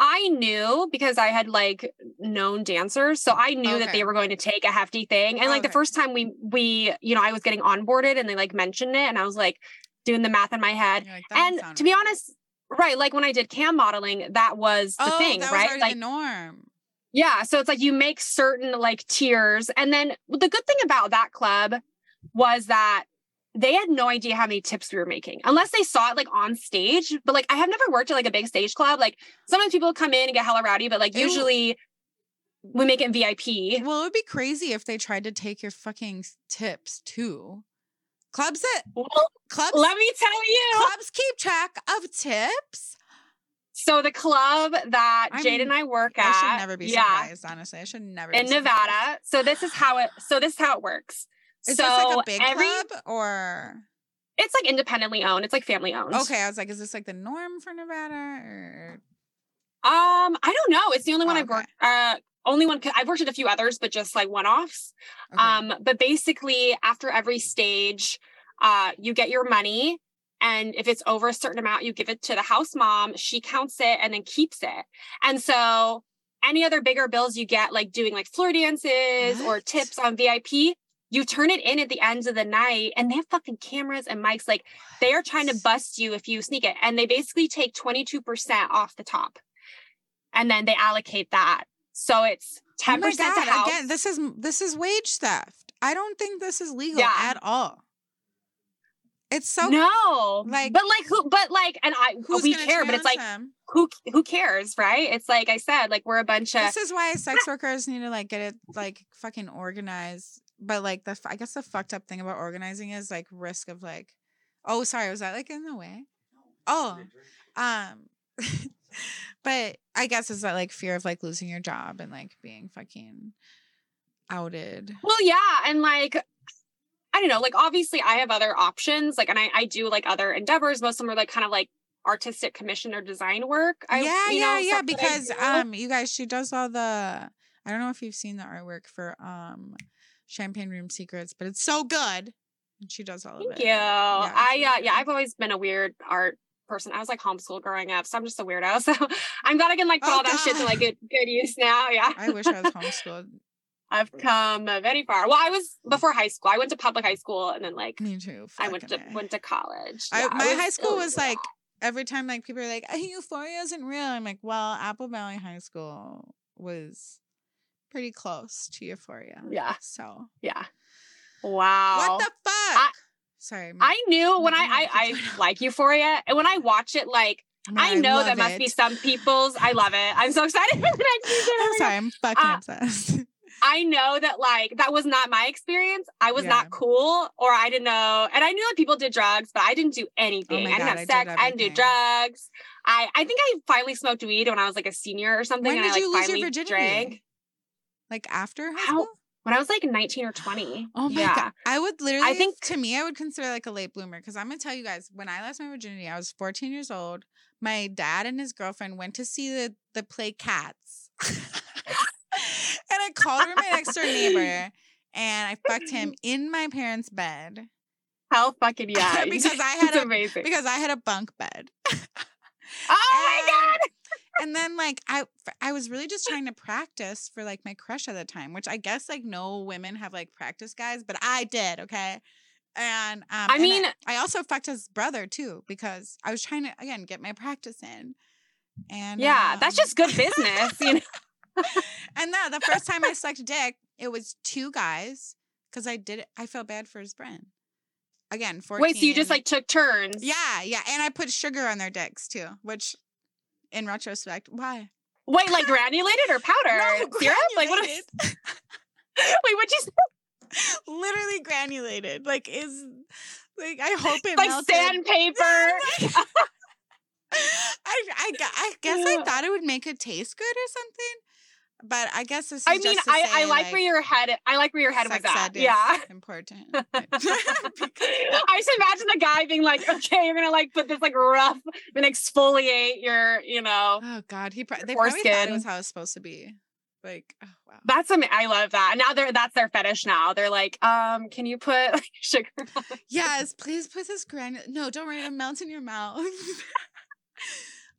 I knew because I had like known dancers, so I knew that they were going to take a hefty thing. And like the first time we we you know I was getting onboarded and they like mentioned it, and I was like doing the math in my head. Like, And to be honest, right, like when I did cam modeling, that was the oh, thing, right? Like the norm. yeah, so it's like you make certain like tiers. And then the good thing about that club was that they had no idea how many tips we were making unless they saw it like on stage. But like I have never worked at like a big stage club. Like sometimes people come in and get hella rowdy, but like Ew. usually we make it VIP. Well, it would be crazy if they tried to take your fucking tips too. Clubs that Well, clubs let me tell you. clubs keep track of tips. So the club that I'm- Jade and I work at, I should never be yeah, surprised, honestly. I should never in be surprised. Nevada. So this is how it. So this is how it works. Is so this like a big every, club or It's like independently owned. It's like family owned. okay? I was like, is this like the norm for Nevada or Um, I don't know. It's the only one Oh, I've worked. Uh, only one. I've worked at a few others, but just like one offs. okay. Um, but basically, after every stage, uh, you get your money. And if it's over a certain amount, you give it to the house mom. She counts it and then keeps it. And so any other bigger bills you get, like doing like floor dances or tips on VIP, you turn it in at the end of the night and they have fucking cameras and mics. Like they are trying to bust you if you sneak it. And they basically take 22% off the top. And then they allocate that. So it's 10% Oh god! house. Again, this is this is wage theft. I don't think this is legal Yeah. at all. It's so no, like- but like who? But like, and I we care, but it's like them? who who cares, right? It's like I said, like we're a bunch of This is why sex workers need to like get it like fucking organized. But like the I guess the fucked up thing about organizing is like risk of like, oh sorry, was that like in the way? Oh, um, but I guess it's that like fear of like losing your job and like being fucking outed. well, yeah, and like I don't know, like obviously I have other options, like, and I I do like other endeavors. Most of them are like kind of like artistic commission or design work. I, yeah, you yeah, know, yeah. stuff Because um, you guys, she does all the. I don't know if you've seen the artwork for um, Champagne Room Secrets, but it's so good. And she does all Thank of it. you. Yeah, I uh, yeah. I've always been a weird art person. I was like homeschooled growing up, so I'm just a weirdo. So I'm glad I can like put Oh, all that shit to God. like good good use now. Yeah. I wish I was homeschooled. I've come very far. Well, I was before high school. I went to public high school and then like Me too. I went to went to college. I, Yeah, my it high school was like every time like people are like "Uh, Euphoria isn't real. I'm like, well, Apple Valley High School was pretty close to Euphoria. Yeah. So yeah. Wow. what the fuck? I- Sorry, my- I knew when I I, I like Euphoria, and when I watch it, like No, I know love there must be some people's. I love it. I'm so excited for the next season. I'm sorry, I'm fucking Uh, obsessed. I know that like that was not my experience. I was Yeah. not cool, or I didn't know. And I knew that people did drugs, but I didn't do anything. my I didn't have I did sex. I didn't do drugs. I I think I finally smoked weed when I was like a senior or something. When did I like you lose your virginity? drank Like after high How- school? When I was like 19 or 20. Oh my yeah. god! I would literally. I think- to me, I would consider like a late bloomer because I'm gonna tell you guys. When I lost my virginity, I was 14 years old. My dad and his girlfriend went to see the the play Cats, and I called her my next door neighbor, and I fucked him in my parents' bed How fucking yeah. Because I had a- amazing. because I had a bunk bed. oh my god. And then like I I was really just trying to practice for like my crush at the time, which I guess like no women have like practice guys, but I did, okay? And um I and mean- I, also fucked his brother too because I was trying to again get my practice in. And Yeah, that's um, just good business, you know. and no, the first time I sucked dick, it was two guys because I did it. I felt bad for his friend. Again, 14. Wait, so you just like took turns? Yeah, yeah. And I put sugar on their dicks too, which in retrospect, why? Wait, like granulated or powder? No, Syrup? Like what? granulated. Wait, what'd you say? Literally granulated. Like is like I hope it Like melted. sandpaper? I I, I guess I thought it would make it taste good or something. But I guess this is I mean, I, I say, like, where your head. I like where your head was at. Yeah. important. I just imagine the guy being like, "Okay, you're gonna like put this like rough and exfoliate your, you know." Oh God, he pro- they probably thought Foreskin. it was how it's supposed to be. Like, oh wow. That's am- I love that. Now they're that's their fetish. Now they're like, um, can you put like, sugar? Yes, please put this granule. No, don't worry, it in your mouth.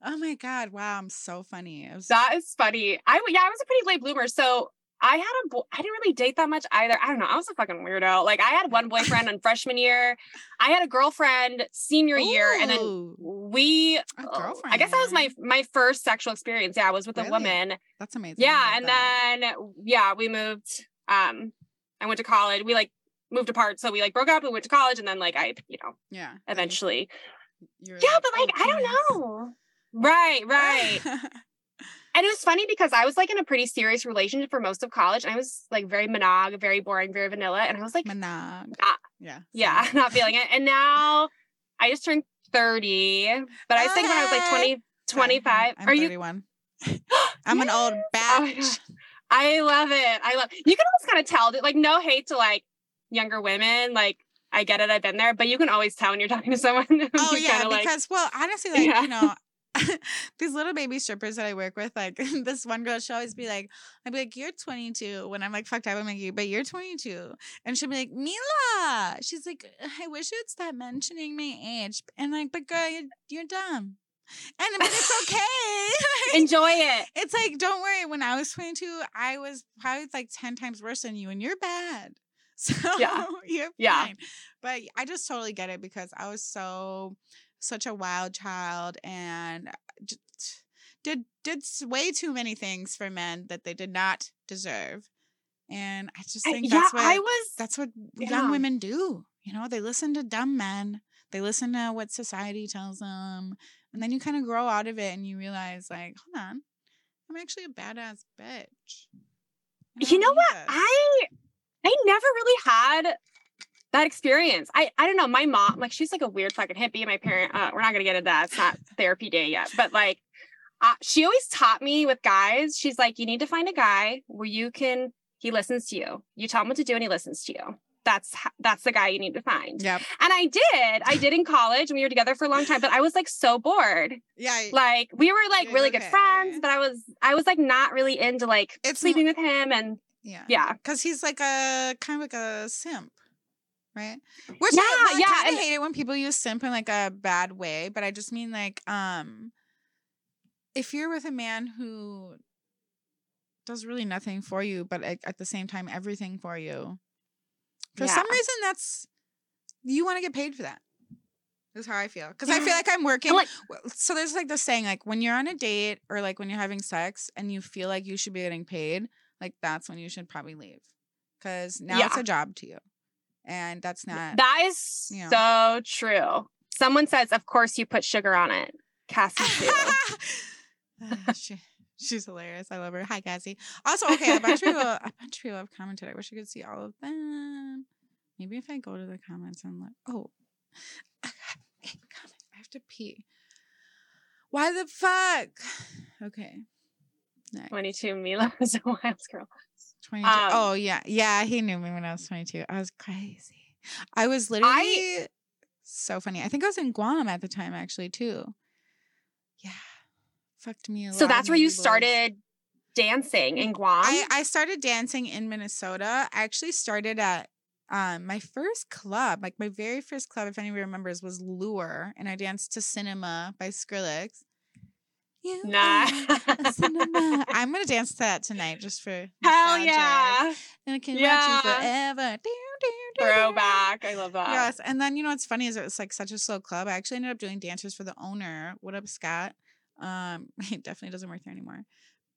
Oh my God! Wow, I'm so funny. Was, That is funny. I yeah, I was a pretty late bloomer, so I had a I didn't really date that much either. I don't know. I was a fucking weirdo. Like I had one boyfriend in freshman year. I had a girlfriend senior year, and then we. a oh, I guess that was my my first sexual experience. Yeah, I was with a woman. That's amazing. Yeah, and that. then yeah, we moved. Um, I went to college. We like moved apart, so we like broke up. We went to college, and then like I, you know, yeah, eventually. Yeah, like, but like "Oh, I don't penis." know. Right, right. And it was funny because I was like in a pretty serious relationship for most of college. And I was like very monog, very boring, very vanilla. And I was like, Monog. Ah, yeah. Yeah, not feeling it. And now I just turned 30, but I think when I was like 20, 25. I'm Are you 31. I'm an old Oh batch. God. I love it. I love you can always kind of tell that like no hate to like younger women. Like I get it, I've been there, but you can always tell when you're talking to someone. Oh yeah, kinda, like, because well, honestly, like Yeah. you know, these little baby strippers that I work with, like this one girl, she'll always be like, I'd be like, "You're 22." When I'm like fucked up, I'm like, "You, but you're 22," and she'll be like, "Mila," she's like, "I wish you'd stop mentioning my age," and like, "But girl, you're, you're dumb," and but it's okay. enjoy it. it's like, don't worry. When I was 22, I was probably like 10 times worse than you, and you're bad. So Yeah. you're Yeah. But I just totally get it because I was so such a wild child and uh, did did way too many things for men that they did not deserve. And I just I- think yeah, that's what I was that's what yeah. young women do. You know, they listen to dumb men. They listen to what society tells them. And then you kind of grow out of it and you realize, like, hold on, I'm actually a badass bitch. You know what? this. I I never really had that experience. I I don't know. My mom, like, she's like a weird fucking hippie. My parent, uh, we're not gonna get into that. It's not therapy day yet, but like, uh, she always taught me with guys. She's like, you need to find a guy where you can. He listens to you. You tell him what to do, and he listens to you. That's that's the guy you need to find. Yep. And I did. I did in college. and We were together for a long time, but I was like so bored. Yeah. I- Like we were like really good friends, but I was I was like not really into like It's sleeping with him and yeah. yeah. Because he's like a kind of like a simp, right? Which Yeah, I, well, yeah, I and- hate it when people use simp in like a bad way, but I just mean like, um, if you're with a man who does really nothing for you, but like, at the same time everything for you, for some reason that's you want to get paid for that. Is how I feel because I feel like I'm working. Like so there's like this saying like when you're on a date or like when you're having sex and you feel like you should be getting paid like that's when you should probably leave because now it's a job to you and that's not that is you so true. Someone says, of course you put sugar on it. Cassie too. Ah, she, she's hilarious i love her hi cassie also okay a bunch of people a bunch of people have commented i wish i could see all of them maybe if i go to the comments and look oh hey, comment. i have to pee why the fuck okay Next. 22 Mila was a wild girl. 22. Um, oh yeah, yeah. He knew me when I was 22. I was crazy. I was literally so funny. I think I was in Guam at the time, actually, too. Yeah, fucked me. A So that's where you boys. started dancing in Guam. I I started dancing in Minnesota. I actually started at um my first club, like my very first club, if anybody remembers, was Lure, and I danced to Cinema by Skrillex. You nah. cinema. I'm gonna dance to that tonight, just for Hell yeah. And I can watch you forever. Throwback. I love that. Yes. And then you know what's funny is it was like such a slow club. I actually ended up doing dancers for the owner. What up, Scott? Um, he definitely doesn't work there anymore.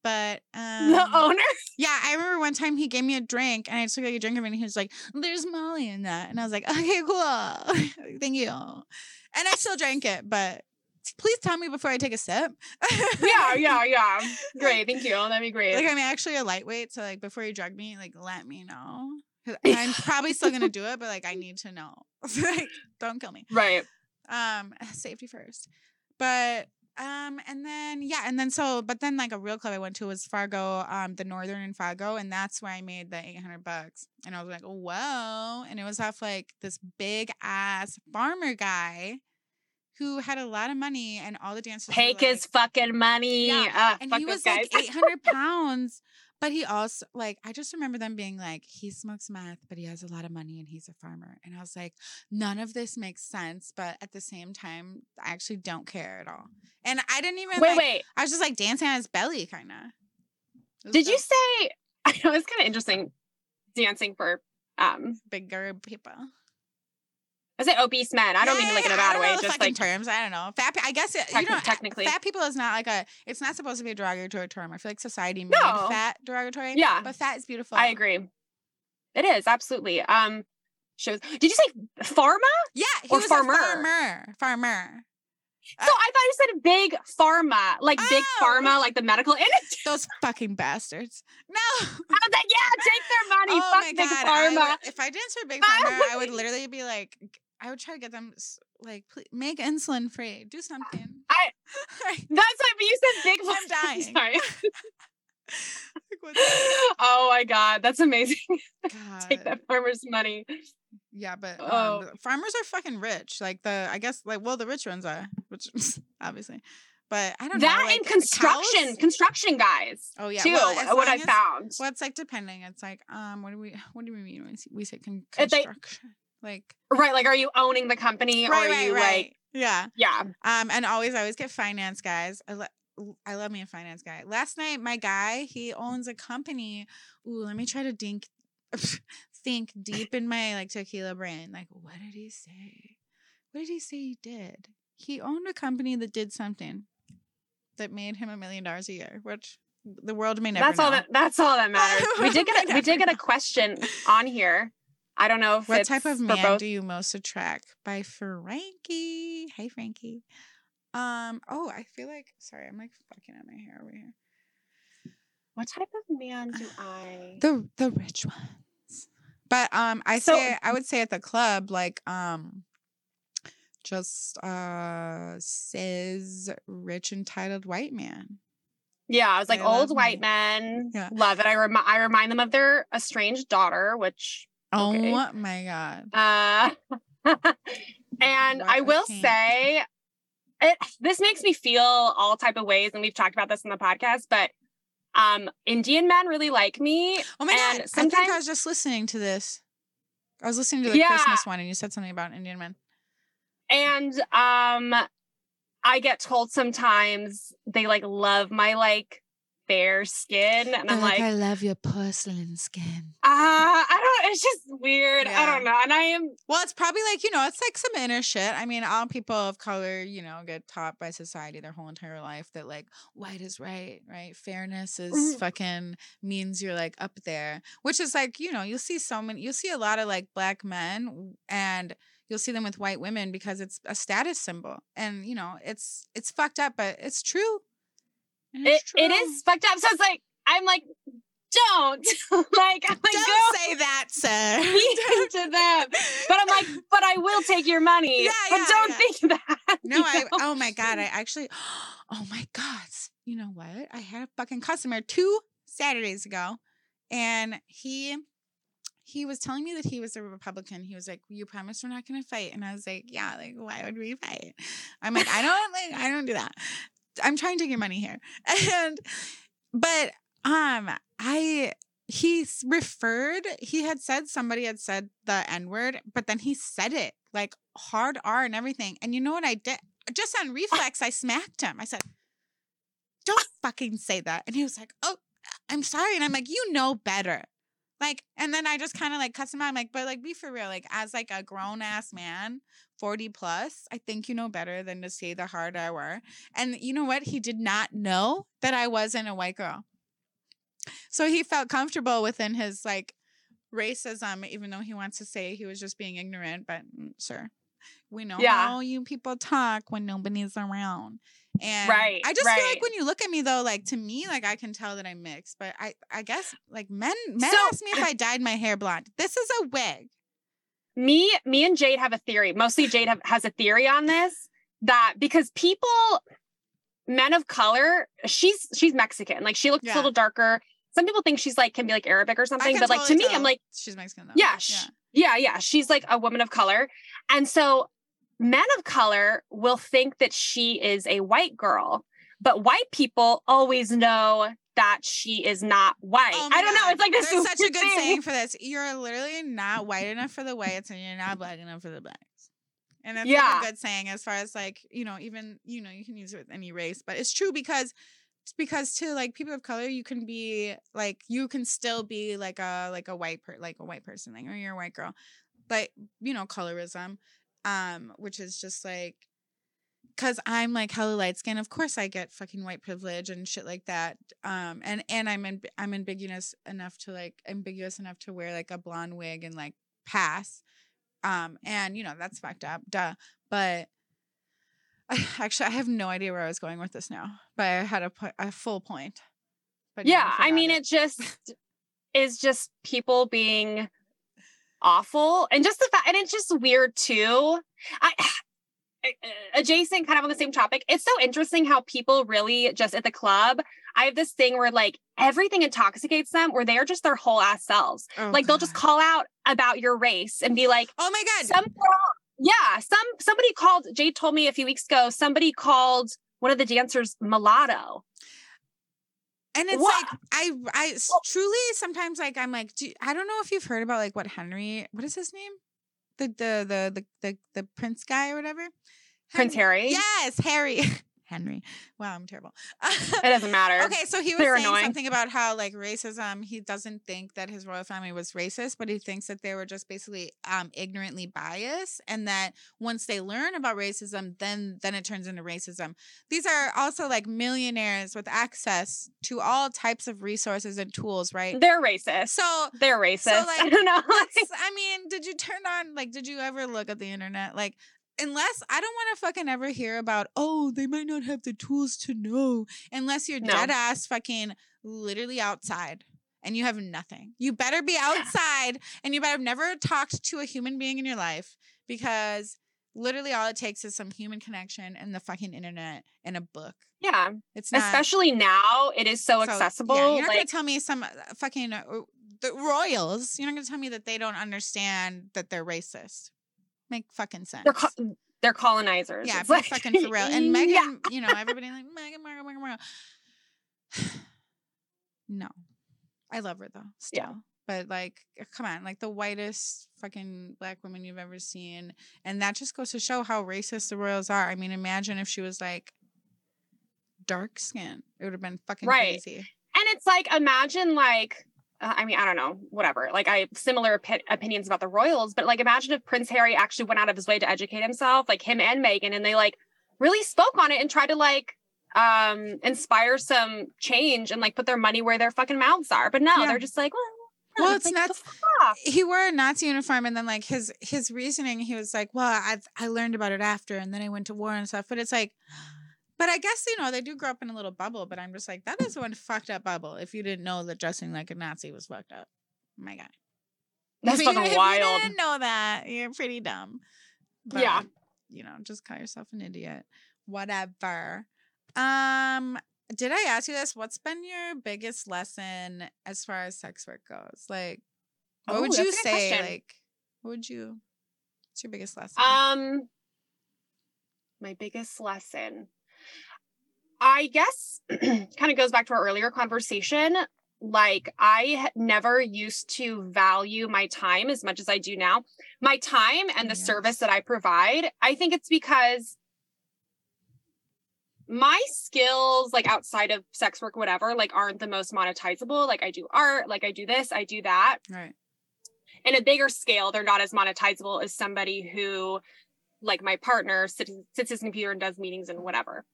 But um the owner. yeah, I remember one time he gave me a drink and I took like a drink of it and he was like, There's Molly in that. And I was like, Okay, cool. Thank you. And I still drank it, but please tell me before I take a sip. yeah, yeah, yeah. Great. Thank you. That'd be great. Like I'm actually a lightweight, so like before you drug me, like let me know. I'm probably still gonna do it, but like I need to know. like, don't kill me. right. Um, safety first. But um, and then yeah, and then so, but then like a real club I went to was Fargo, um, the Northern in Fargo, and that's where I made the eight hundred bucks. And I was like, whoa! And it was off like this big ass farmer guy who had a lot of money, and all the dancers Take like- his fucking money. Yeah, Ah, and he was guys. like 800 pounds but he also like i just remember them being like he smokes meth but he has a lot of money and he's a farmer and i was like none of this makes sense but at the same time i actually don't care at all and i didn't even wait, like, wait. i was just like dancing on his belly kind of Did you say I know it's kind of interesting dancing for um bigger people I say obese men. I don't mean Yeah, like in a bad way, just like terms i don't know fat i guess it, you know technically. fat people is not like a it's not supposed to be a derogatory term i feel like society made No. fat derogatory Yeah. but fat is beautiful I agree. It is absolutely. Um shows did you say pharma? Yeah, he Or was farmer. farmer. Farmer. So I thought you said big pharma, like big Oh. pharma, like the medical industry. Those fucking bastards. No. I was like, yeah, take their money. oh Fuck my big god. I pharma. would- if I danced for big pharma, I would- literally be like, I would try to get them like, please, make insulin free. Do something. I- That's what but you said big I'm dying. Sorry. oh my god, that's amazing. Take that farmer's money. Yeah, but um, Oh. farmers are fucking rich. Like the, I guess, like well, the rich ones are, which obviously, but I don't That know. like, and construction, cows- construction guys. Oh yeah, too. well, what I as- found. Well, it's like depending. It's like, um, what do we, what do we mean when we say construction? Like, Right, like, are you owning the company, or right, are right, you right. like, yeah. yeah? Um, and always, I always get finance guys. I, lo- I love me a finance guy. Last night, my guy, he owns a company. Ooh, let me try to dink, think deep in my like tequila brain. Like, what did he say? What did he say he did? He owned a company that did something that made him a million dollars a year, which the world may never That's all that. That's all that matters. we did get. A, we did get a question on here. I don't know if What it's type of man both. do you most attract? By Frankie. Hey Frankie. Um. Oh, I feel like sorry. I'm like fucking at my hair over here. What type of man do I? The the rich ones. But um, I So- say I would say at the club like um, just uh says rich entitled white man. Yeah, I was like I old white me. men. Yeah. Love it. I remi- I remind them of their estranged daughter, which Okay. Oh my god. uh and I will say it this makes me feel all type of ways and we've talked about this in the podcast, but um Indian men really like me. Oh my And god. I think sometimes- I was just listening to this. I was listening to the Yeah. Christmas one and you said something about Indian men. And um I get told sometimes they like love my like fair skin and I'm like I love your porcelain skin. uh, I don't. It's just weird. I don't know. And I am. Well, it's probably like, you know, it's like some inner shit. I mean, all people of color, you know, get taught by society their whole entire life that like white is right, right? Fairness is Mhm. fucking means you're like up there, which is like, you know, you'll see so many, you'll see a lot of like black men and you'll see them with white women because it's a status symbol. And, you know, it's, it's fucked up, but it's true. It, it is fucked up. So it's like I'm like, don't like I'm like Don't go say that, sir. to them. But I'm like, but I will take your money. Yeah, but yeah, don't yeah. think that. No, I know? oh my god, I actually oh my god. You know what? I had a fucking customer two Saturdays ago and he he was telling me that he was a Republican. He was like, "You promise we're not going to fight." And I was like, "Yeah, like why would we fight?" I'm like, "I don't like I don't do that. I'm trying to get your money here." And but um I he referred he had said somebody had said the n-word but then he said it like hard r and everything. And you know what i did? Just on reflex i smacked him. I said don't fucking say that. And he was like oh i'm sorry. And i'm like you know better. Like and then i just kind of like cussed him out. I'm like but like be for real. Like as like a grown-ass man 40 plus i think you know better than to say the hard r word and you know what he did not know that i wasn't a white girl so he felt comfortable within his like racism, even though he wants to say he was just being ignorant. But mm, sure, we know Yeah. how you people talk when nobody's around. And Right, I just feel like when you look at me though, like to me, like I can tell that I'm mixed. But I, I guess like men, men So- ask me if I dyed my hair blonde. This is a wig. Me me and jade have a theory mostly jade have, has a theory on this that because people men of color she's she's mexican like she looks Yeah. a little darker some people think she's like can be like arabic or something but like to me i'm like she's Mexican though. yeah, sh- yeah yeah she's like a woman of color and so men of color will think that she is a white girl but white people always know that she is not white Oh i don't know it's like this There's such a good thing. saying for this. You're literally not white enough for the whites, and you're not black enough for the blacks. And that's Yeah. like a good saying as far as like you know, even you know, you can use it with any race, but it's true because it's because to like people of color, you can be like you can still be like a like a white per like a white person, like or you're a white girl, but you know, colorism, um, which is just like because I'm like hella light skin, of course I get fucking white privilege and shit like that. Um, and and I'm in, I'm ambiguous enough to like ambiguous enough to wear like a blonde wig and like pass. Um, and you know that's fucked up, duh. But I, actually, I have no idea where I was going with this now, but I had a, po- a full point. But yeah, I mean, it just is just people being awful, and just the fact, and it's just weird too. I adjacent, kind of on the same topic. It's so interesting how people really just at the club. I have this thing where like everything intoxicates them, where they are just their whole ass selves. Oh, like they'll just call out about your race and be like, Oh my god! some yeah, some somebody called. Jade told me a few weeks ago. Somebody called one of the dancers mulatto. And it's What? like I I truly sometimes like I'm like do, I don't know if you've heard about like what Henry what is his name the the the the the, the prince guy or whatever Prince Harry. yes Harry Henry wow I'm terrible It doesn't matter. okay so he was They're saying annoying. something about how like racism he doesn't think that his royal family was racist but he thinks that they were just basically um ignorantly biased and that once they learn about racism then then it turns into racism these are also like millionaires with access to all types of resources and tools, right? They're racist. So, They're racist. I like, don't know. I mean, did you turn on, like, did you ever look at the internet? Like, unless I don't want to fucking ever hear about, oh, they might not have the tools to know, unless you're No. dead ass fucking literally outside and you have nothing. You better be outside and you better have never talked to a human being in your life because literally all it takes is some human connection and the fucking internet and a book. yeah. It's not Especially now, it is so, so, accessible. Yeah, you're not gonna tell me some uh, fucking uh, the royals. You're not gonna tell me that they don't understand that they're racist. Make fucking sense. they're co- they're colonizers. yeah, be like, fucking for real. And Meghan, yeah. you know, everybody like Meghan, Margaret, Margaret, Margaret. No, I love her though. Still. Yeah. But like, uh, come on, like the whitest fucking black woman you've ever seen, and that just goes to show how racist the royals are. I mean, imagine if she was like dark skin, it would have been fucking Right. crazy. And it's like, imagine like, I mean, I don't know, whatever. Like, I have similar opi- opinions about the royals, but like, imagine if Prince Harry actually went out of his way to educate himself, like him and Meghan, and they like really spoke on it and tried to like um inspire some change and like put their money where their fucking mouths are. But no, Yeah. they're just like, well, no. Well, it's like, nuts. he wore a Nazi uniform and then like his his reasoning he was like well I I learned about it after and then I went to war and stuff but it's like but I guess you know they do grow up in a little bubble but I'm just like that is one fucked up bubble if you didn't know that dressing like a Nazi was fucked up my god That's If you- fucking if wild. you didn't know that you're pretty dumb Yeah. you know just call yourself an idiot whatever um did I ask you this what's been your biggest lesson as far as sex work goes like what Oh, would you say? question. Like, what would you? What's your biggest lesson? Um, my biggest lesson, I guess, kind of goes back to our earlier conversation. Like, I never used to value my time as much as I do now. My time and the Yes. service that I provide, I think it's because my skills, like outside of sex work, whatever, like aren't the most monetizable. Like, I do art, like, I do this, I do that right. in a bigger scale, they're not as monetizable as somebody who, like my partner, sits, sits his computer and does meetings and whatever.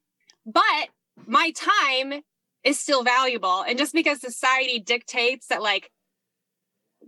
But my time is still valuable. And just because society dictates that, like,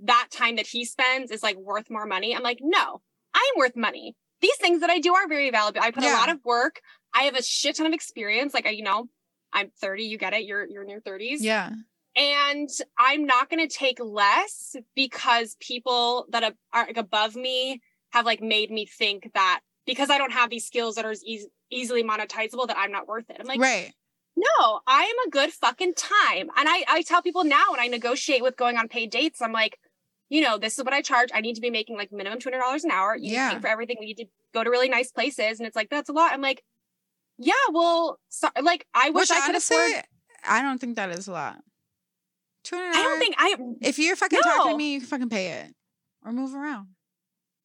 that time that he spends is like worth more money, I'm like, no, I'm worth money. These things that I do are very valuable. I put a lot of work. I have a shit ton of experience. Like, I, you know, I'm 30, you get it. You're, you're in your 30s Yeah. and I'm not going to take less because people that are, like above me have like made me think that because I don't have these skills that are as eas- easily monetizable that I'm not worth it. I'm like, right. No, I am a good fucking time. And I, I tell people now when I negotiate with going on paid dates, I'm like, you know, this is what I charge. I need to be making like minimum $200 an hour. You Yeah. for everything. We need to go to really nice places. And it's like, that's a lot. I'm like, yeah, well, so, like I wish Which I could honestly, afford. I don't think that is a lot. Two hundred. I don't think I, If you're fucking talking to me, you can fucking pay it or move around.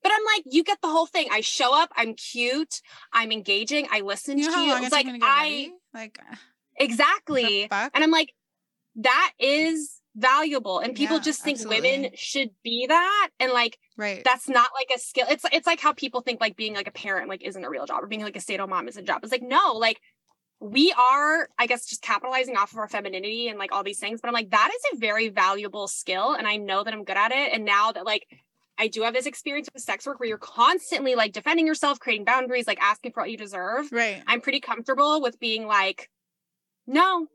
But I'm like, you get the whole thing. I show up, I'm cute, I'm engaging, I listen You know to you. It's like like, to get I ready? Like exactly. And I'm like, that is valuable. And people Yeah, just think absolutely. women should be that. And like right. that's not like a skill. It's it's like how people think like being like a parent like isn't a real job or being like a stay-at-home mom isn't a job. It's like, no, like we are, I guess, just capitalizing off of our femininity and like all these things. But I'm like, that is a very valuable skill. And I know that I'm good at it. And now that like I do have this experience with sex work where you're constantly like defending yourself, creating boundaries, like asking for what you deserve. Right. I'm pretty comfortable with being like, no,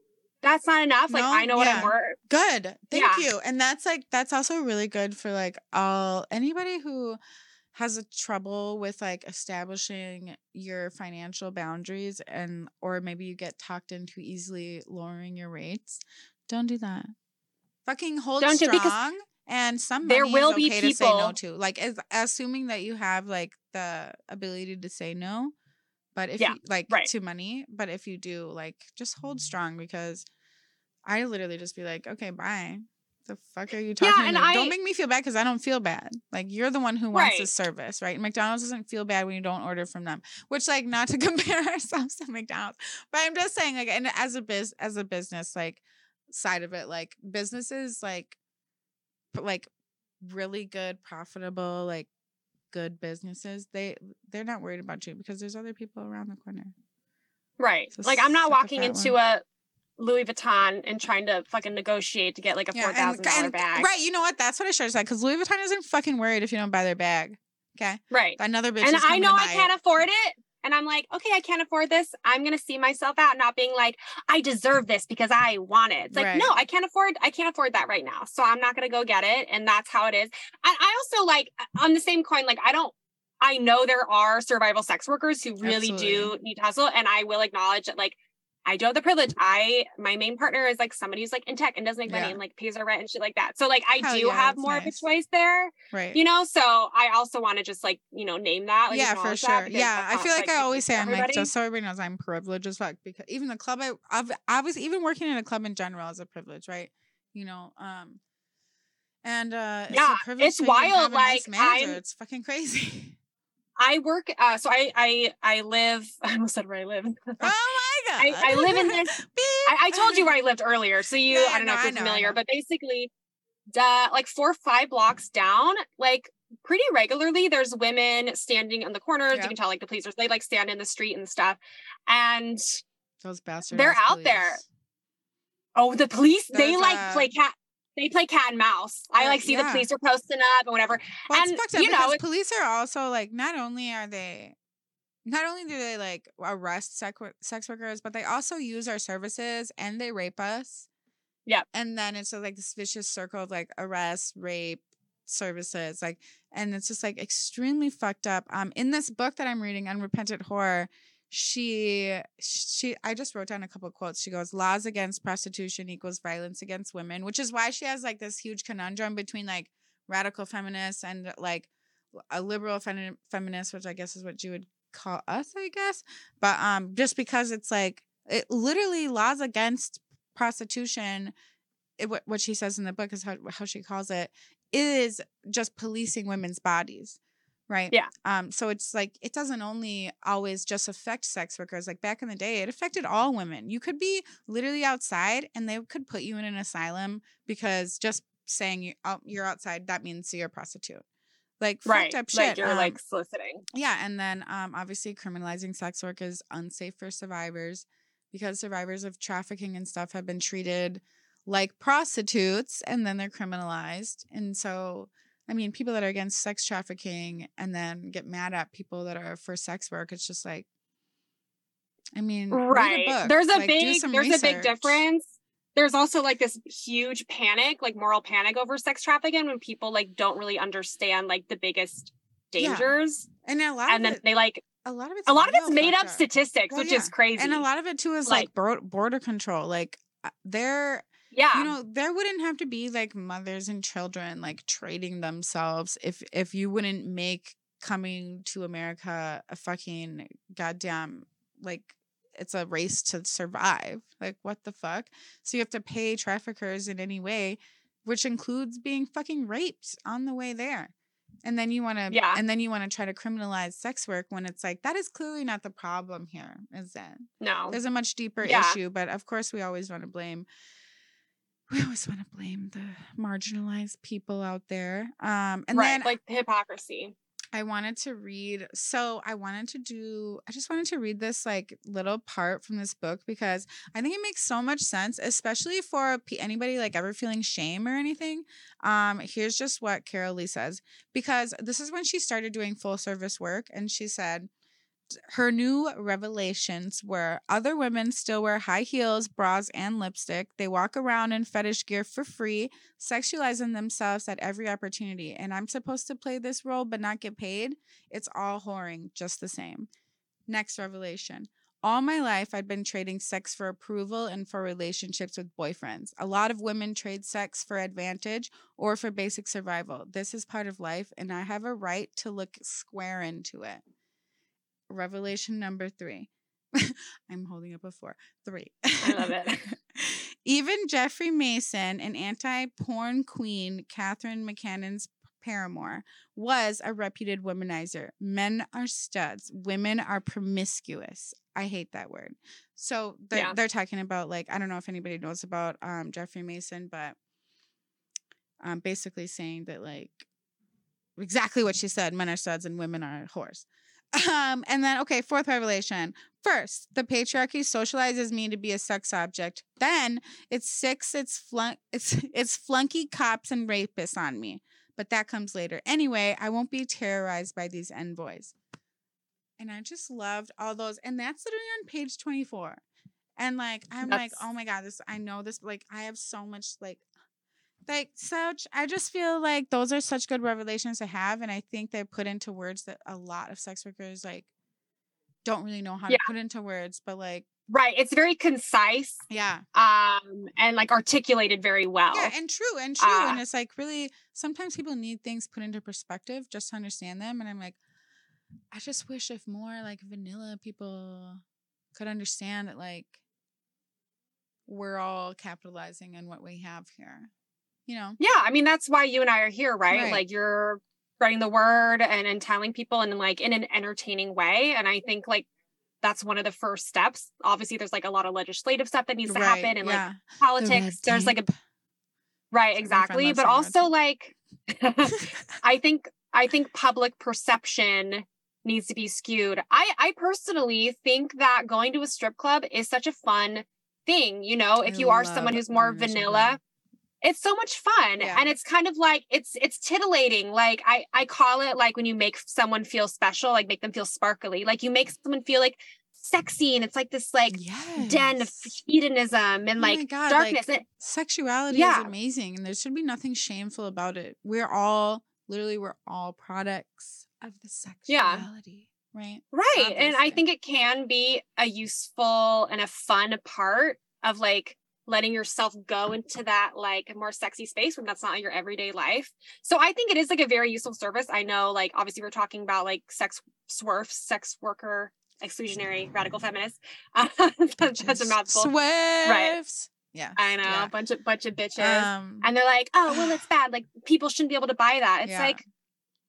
that's not enough. Like No, I know what yeah. I'm worth. Good. Thank Yeah. you. And that's like that's also really good for like all anybody who has a trouble with like establishing your financial boundaries and or maybe you get talked into easily lowering your rates. Don't do that. Fucking hold Don't do- strong. because and some there will is be okay to say no to. Like as, assuming that you have like the ability to say no. But if Yeah, you like right. to money, but if you do, like just hold strong because I literally just be like, okay, bye. The fuck are you Yeah, talking and to me? I- Don't make me feel bad because I don't feel bad. Like you're the one who wants Right. the service, right? McDonald's doesn't feel bad when you don't order from them. Which, like, not to compare ourselves to McDonald's, but I'm just saying, like, and as a biz, as a business, like, side of it, like, businesses, like, like, really good, profitable, like, good businesses, they they're not worried about you because there's other people around the corner. Right. So like I'm not walking into a Louis Vuitton and trying to fucking negotiate to get like a four and- thousand dollar bag. Right. You know what? That's what I should have said because Louis Vuitton isn't fucking worried if you don't buy their bag. Okay. Right. Another bitch And I know I can't it. afford it. And I'm like, okay, I can't afford this. I'm gonna see myself out, not being like, I deserve this because I want it. It's like, Right. no, I can't afford, I can't afford that right now. So I'm not gonna go get it. And that's how it is. And I also like uh, on the same coin, like I don't I know there are survival sex workers who really do need to hustle. And I will acknowledge that like I don't have the privilege. I my main partner is like somebody who's like in tech and doesn't make money Yeah. and like pays our rent and shit like that. So like I Hell do yeah, have more nice. of a choice there Right. you know so i also want to just like you know name that like, yeah, for sure. Yeah, I feel like I always say I'm like just so everybody knows I'm privileged as fuck because even the club I I've, I was even working in a club in general is a privilege, right? You know, um, and uh, it's Yeah, a privilege it's wild, have a nice like, manager. I'm- It's fucking crazy. i work uh so i i i live i almost said where i live oh! I- I live in this- I, I told you where i lived earlier so you Yeah, i don't know no, if you're know, familiar but basically duh, like four or five blocks down like pretty regularly there's women standing on the corners Yeah. you can tell like the police they like stand in the street and stuff and Those bastards. They're out there. oh the police they like uh, play cat they play cat and mouse i like see the police are posting up and whatever Well, And, you know, because police are also like not only are they not only do they like arrest sex, sex workers, but they also use our services and they rape us. Yeah. And then it's like this vicious circle of like arrest, rape, services, like, and it's just like extremely fucked up. Um, in this book that I'm reading, Unrepentant Whore, she she I just wrote down a couple of quotes. She goes, "Laws against prostitution equals violence against women," which is why she has like this huge conundrum between like radical feminists and like a liberal femi- feminist, which I guess is what you would call us, I guess. But um, just because it's like it literally laws against prostitution. It, what what she says in the book is how how she calls it is just policing women's bodies, right? Yeah. Um. So it's like it doesn't only always just affect sex workers. Like back in the day, it affected all women. You could be literally outside, and they could put you in an asylum because just saying you out, you're outside that means you're a prostitute. Like right fucked up shit. like you're um, like soliciting yeah, and then um, obviously criminalizing sex work is unsafe for survivors because survivors of trafficking and stuff have been treated like prostitutes and then they're criminalized. And so, I mean, people that are against sex trafficking and then get mad at people that are for sex work, it's just like, I mean, read a right book, there's a like, big there's a big difference there's also like this huge panic like moral panic over sex trafficking when people like don't really understand like the biggest Yeah. dangers And a lot and then it, they like a lot of it's a lot of it's made up statistics Well, which yeah. is crazy And a lot of it too is like, Like- border control. Like, uh, they're yeah you know there wouldn't have to be like mothers and children like trading themselves if if you wouldn't make coming to america a fucking goddamn like it's a race to survive like what the fuck? So you have to pay traffickers in any way which includes being fucking raped on the way there. And then you want to Yeah. and then you want to try to criminalize sex work when it's like that is clearly not the problem here is it? No. There's a much deeper Yeah. issue but of course we always want to blame we always want to blame the marginalized people out there um and right then like the hypocrisy I wanted to read. So I wanted to do, I just wanted to read this like little part from this book because I think it makes so much sense, especially for anybody like ever feeling shame or anything. Um, here's just what Carol Leigh says because this is when she started doing full service work, and she said, her new revelations were other women still wear high heels, bras, and lipstick. They walk around in fetish gear for free, sexualizing themselves at every opportunity. And I'm supposed to play this role but not get paid? It's all whoring just the same. Next revelation. All my life, I'd been trading sex for approval and for relationships with boyfriends. A lot of women trade sex for advantage or for basic survival. This is part of life, and I have a right to look square into it revelation number three. I'm holding up a four. Three. I love it. Even Jeffrey Masson, an anti porn queen, Catharine MacKinnon's paramour, was a reputed womanizer. Men are studs, women are promiscuous. I hate that word. So they're, Yeah. they're talking about, like, I don't know if anybody knows about um, Jeffrey Masson, but um, basically saying that, like, exactly what she said men are studs and women are whores. Um, and then, okay, fourth revelation. First, the patriarchy socializes me to be a sex object. Then it six its flunk it's it's flunky cops and rapists on me. But that comes later. Anyway, I won't be terrorized by these envoys. And I just loved all those. And that's literally on page 24. And like I'm like, oh my God, this I know this, like I have so much like like such i just feel like those are such good revelations to have and i think they're put into words that a lot of sex workers like don't really know how Yeah. to put into words but like Right. It's very concise yeah um and like articulated very well. yeah and true and true Uh, and it's like really sometimes people need things put into perspective just to understand them and i'm like i just wish if more like vanilla people could understand that like we're all capitalizing on what we have here you know Yeah, I mean that's why you and I are here, right? Right. Like you're spreading the word and, and telling people and like in an entertaining way. And I think like that's one of the first steps. Obviously, there's like a lot of legislative stuff that needs to Right, happen and like yeah. The politics. red There's like a right, exactly. But also like I think I think public perception needs to be skewed. I I personally think that going to a strip club is such a fun thing, you know, if I you are someone who's more going to a strip vanilla. It's so much fun Yeah. and it's kind of like it's it's titillating like i i call it like when you make someone feel special like make them feel sparkly like you make someone feel like sexy and it's like this like den of hedonism and Oh like God, like, darkness and, Sexuality Yeah. is amazing and there should be nothing shameful about it. We're all literally we're all products of the Yeah. sexuality, right? right and i think it can be a useful and a fun part of like letting yourself go into that like more sexy space when that's not your everyday life. So i think it is like a very useful service. I know like obviously we're talking about like sex swerfs sex worker exclusionary radical feminists. That's, that's a mouthful. Swifts. Yeah. i know yeah. a bunch of bunch of bitches. Um, and they're like oh well it's bad. Like people shouldn't be able to buy that. It's Yeah. like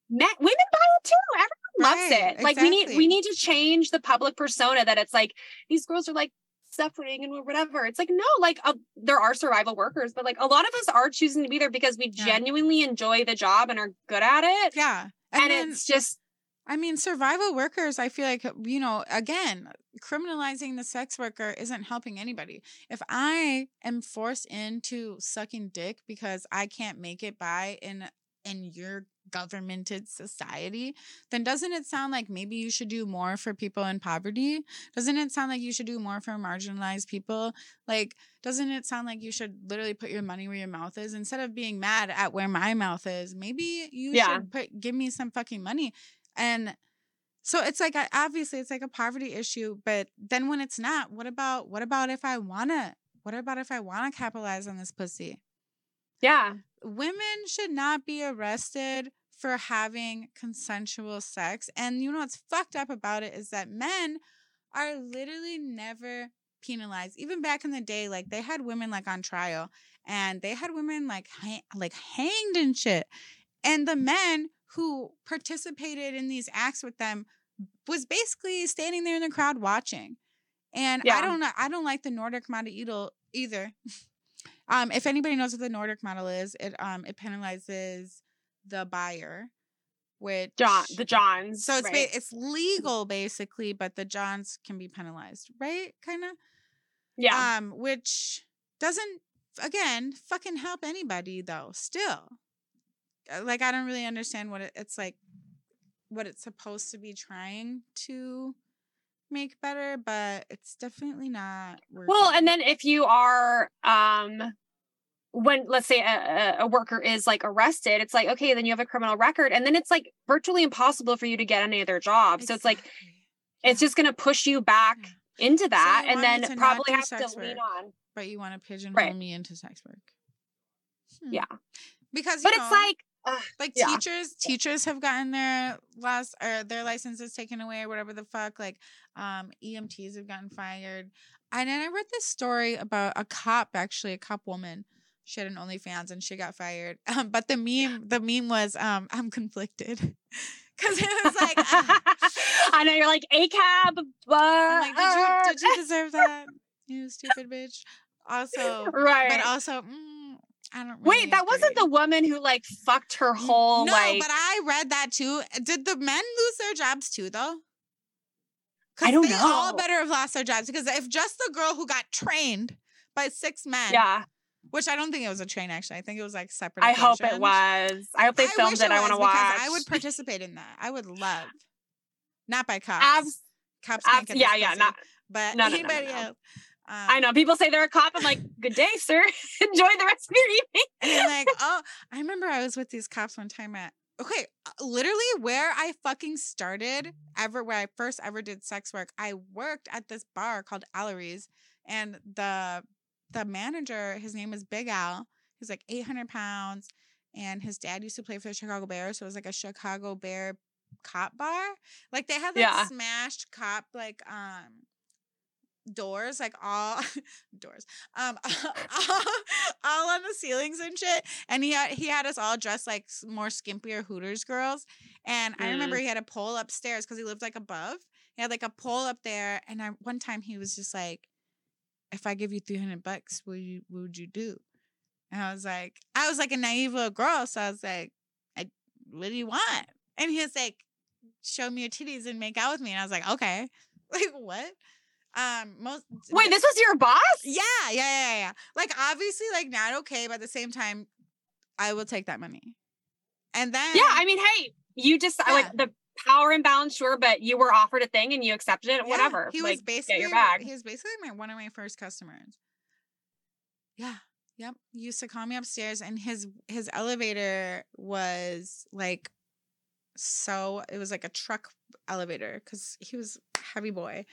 men, women buy it too. Everyone loves Right, it. Like we need we need to change the public persona that it's like these girls are like suffering and whatever it's like no like uh, there are survival workers but like a lot of us are choosing to be there because we Yeah. genuinely enjoy the job and are good at it yeah. and, And, then, it's just I mean, survival workers, I feel like, you know, again, criminalizing the sex worker isn't helping anybody. If I am forced into sucking dick because I can't make it by in in your governmented society, then doesn't it sound like maybe you should do more for people in poverty? Doesn't it sound like you should do more for marginalized people? Like, doesn't it sound like you should literally put your money where your mouth is instead of being mad at where my mouth is? Maybe you Yeah. should put give me some fucking money. And so it's like obviously it's like a poverty issue, but then when it's not, what about what about if I wanna what about if I wanna capitalize on this pussy? yeah Women should not be arrested for having consensual sex. And you know what's fucked up about it is that men are literally never penalized. Even back in the day, like they had women like on trial and they had women like hang- like hanged and shit. And the men who participated in these acts with them was basically standing there in the crowd watching. And I don't know. I don't like the Nordic model either. Um, if anybody knows what the Nordic model is, it um it penalizes the buyer which John, the Johns. so it's right? ba- it's legal basically, but the Johns can be penalized, right? Kind of. yeah. Um, which doesn't again fucking help anybody though. Still, Uh, like I don't really understand what it, it's like, what it's supposed to be trying to make better, but it's definitely not. Working. Well, and then if you are um when let's say a, a- worker is like arrested, it's like okay, then you have a criminal record, and then it's like virtually impossible for you to get any other job. So it's like it's just gonna push you back Yeah. into that, you and then to probably have to lean on. But you want to pigeonhole Right. me into sex work. Hmm. Yeah, Because but you it's like ugh, like yeah. teachers teachers have gotten their last or their licenses taken away or whatever the fuck like um emts have gotten fired and then i read this story about a cop actually a cop woman she had an onlyfans and she got fired um, but the meme the meme was um i'm conflicted because it was like ah, I know you're like a cab, but like did you did you deserve that you stupid bitch also right? but also mm, i don't Wait, really that wasn't the woman who like fucked her whole no, like. but I read that too. Did the men lose their jobs too, though? I don't they all better have lost their jobs because if just the girl who got trained by six men, yeah, which I don't think it was a train actually, I think it was like separate. I hope it was. I hope they filmed wish it. I want to watch. I would participate in that. I would love, not by cops. Abs- cops abs- yeah, yeah, pussy, not. but no, no, no, no, else. Um, I know people say they're a cop. I'm like, good day, sir. Enjoy the rest of your evening. And like, oh, I remember I was with these cops one time at okay, uh, literally where I fucking started ever where I first ever did sex work. I worked at this bar called Allery's, and the the manager, his name was Big Al. He's like 800 pounds, and his dad used to play for the Chicago Bears, so it was like a Chicago Bear cop bar. Like they had like Yeah. smashed cop like um doors like all doors um all on the ceilings and shit and he had he had us all dressed like more skimpier hooters girls and i remember he had a pole upstairs because he lived like above he had like a pole up there and i one time he was just like if i give you 300 bucks what you what would you do and i was like i was like a naive little girl so i was like I, what do you want and he was like show me your titties and make out with me and i was like okay like what um most Wait, this was your boss? yeah, yeah, yeah, yeah. Like obviously, like not okay, but at the same time, I will take that money. And then Yeah, I mean, hey, you just Yeah. like the power imbalance, sure, but you were offered a thing and you accepted it. yeah, whatever. He like, was basically get your bag. He was basically my one of my first customers. Yeah. Yep. He used to call me upstairs and his his elevator was like so it was like a truck elevator because he was heavy boy.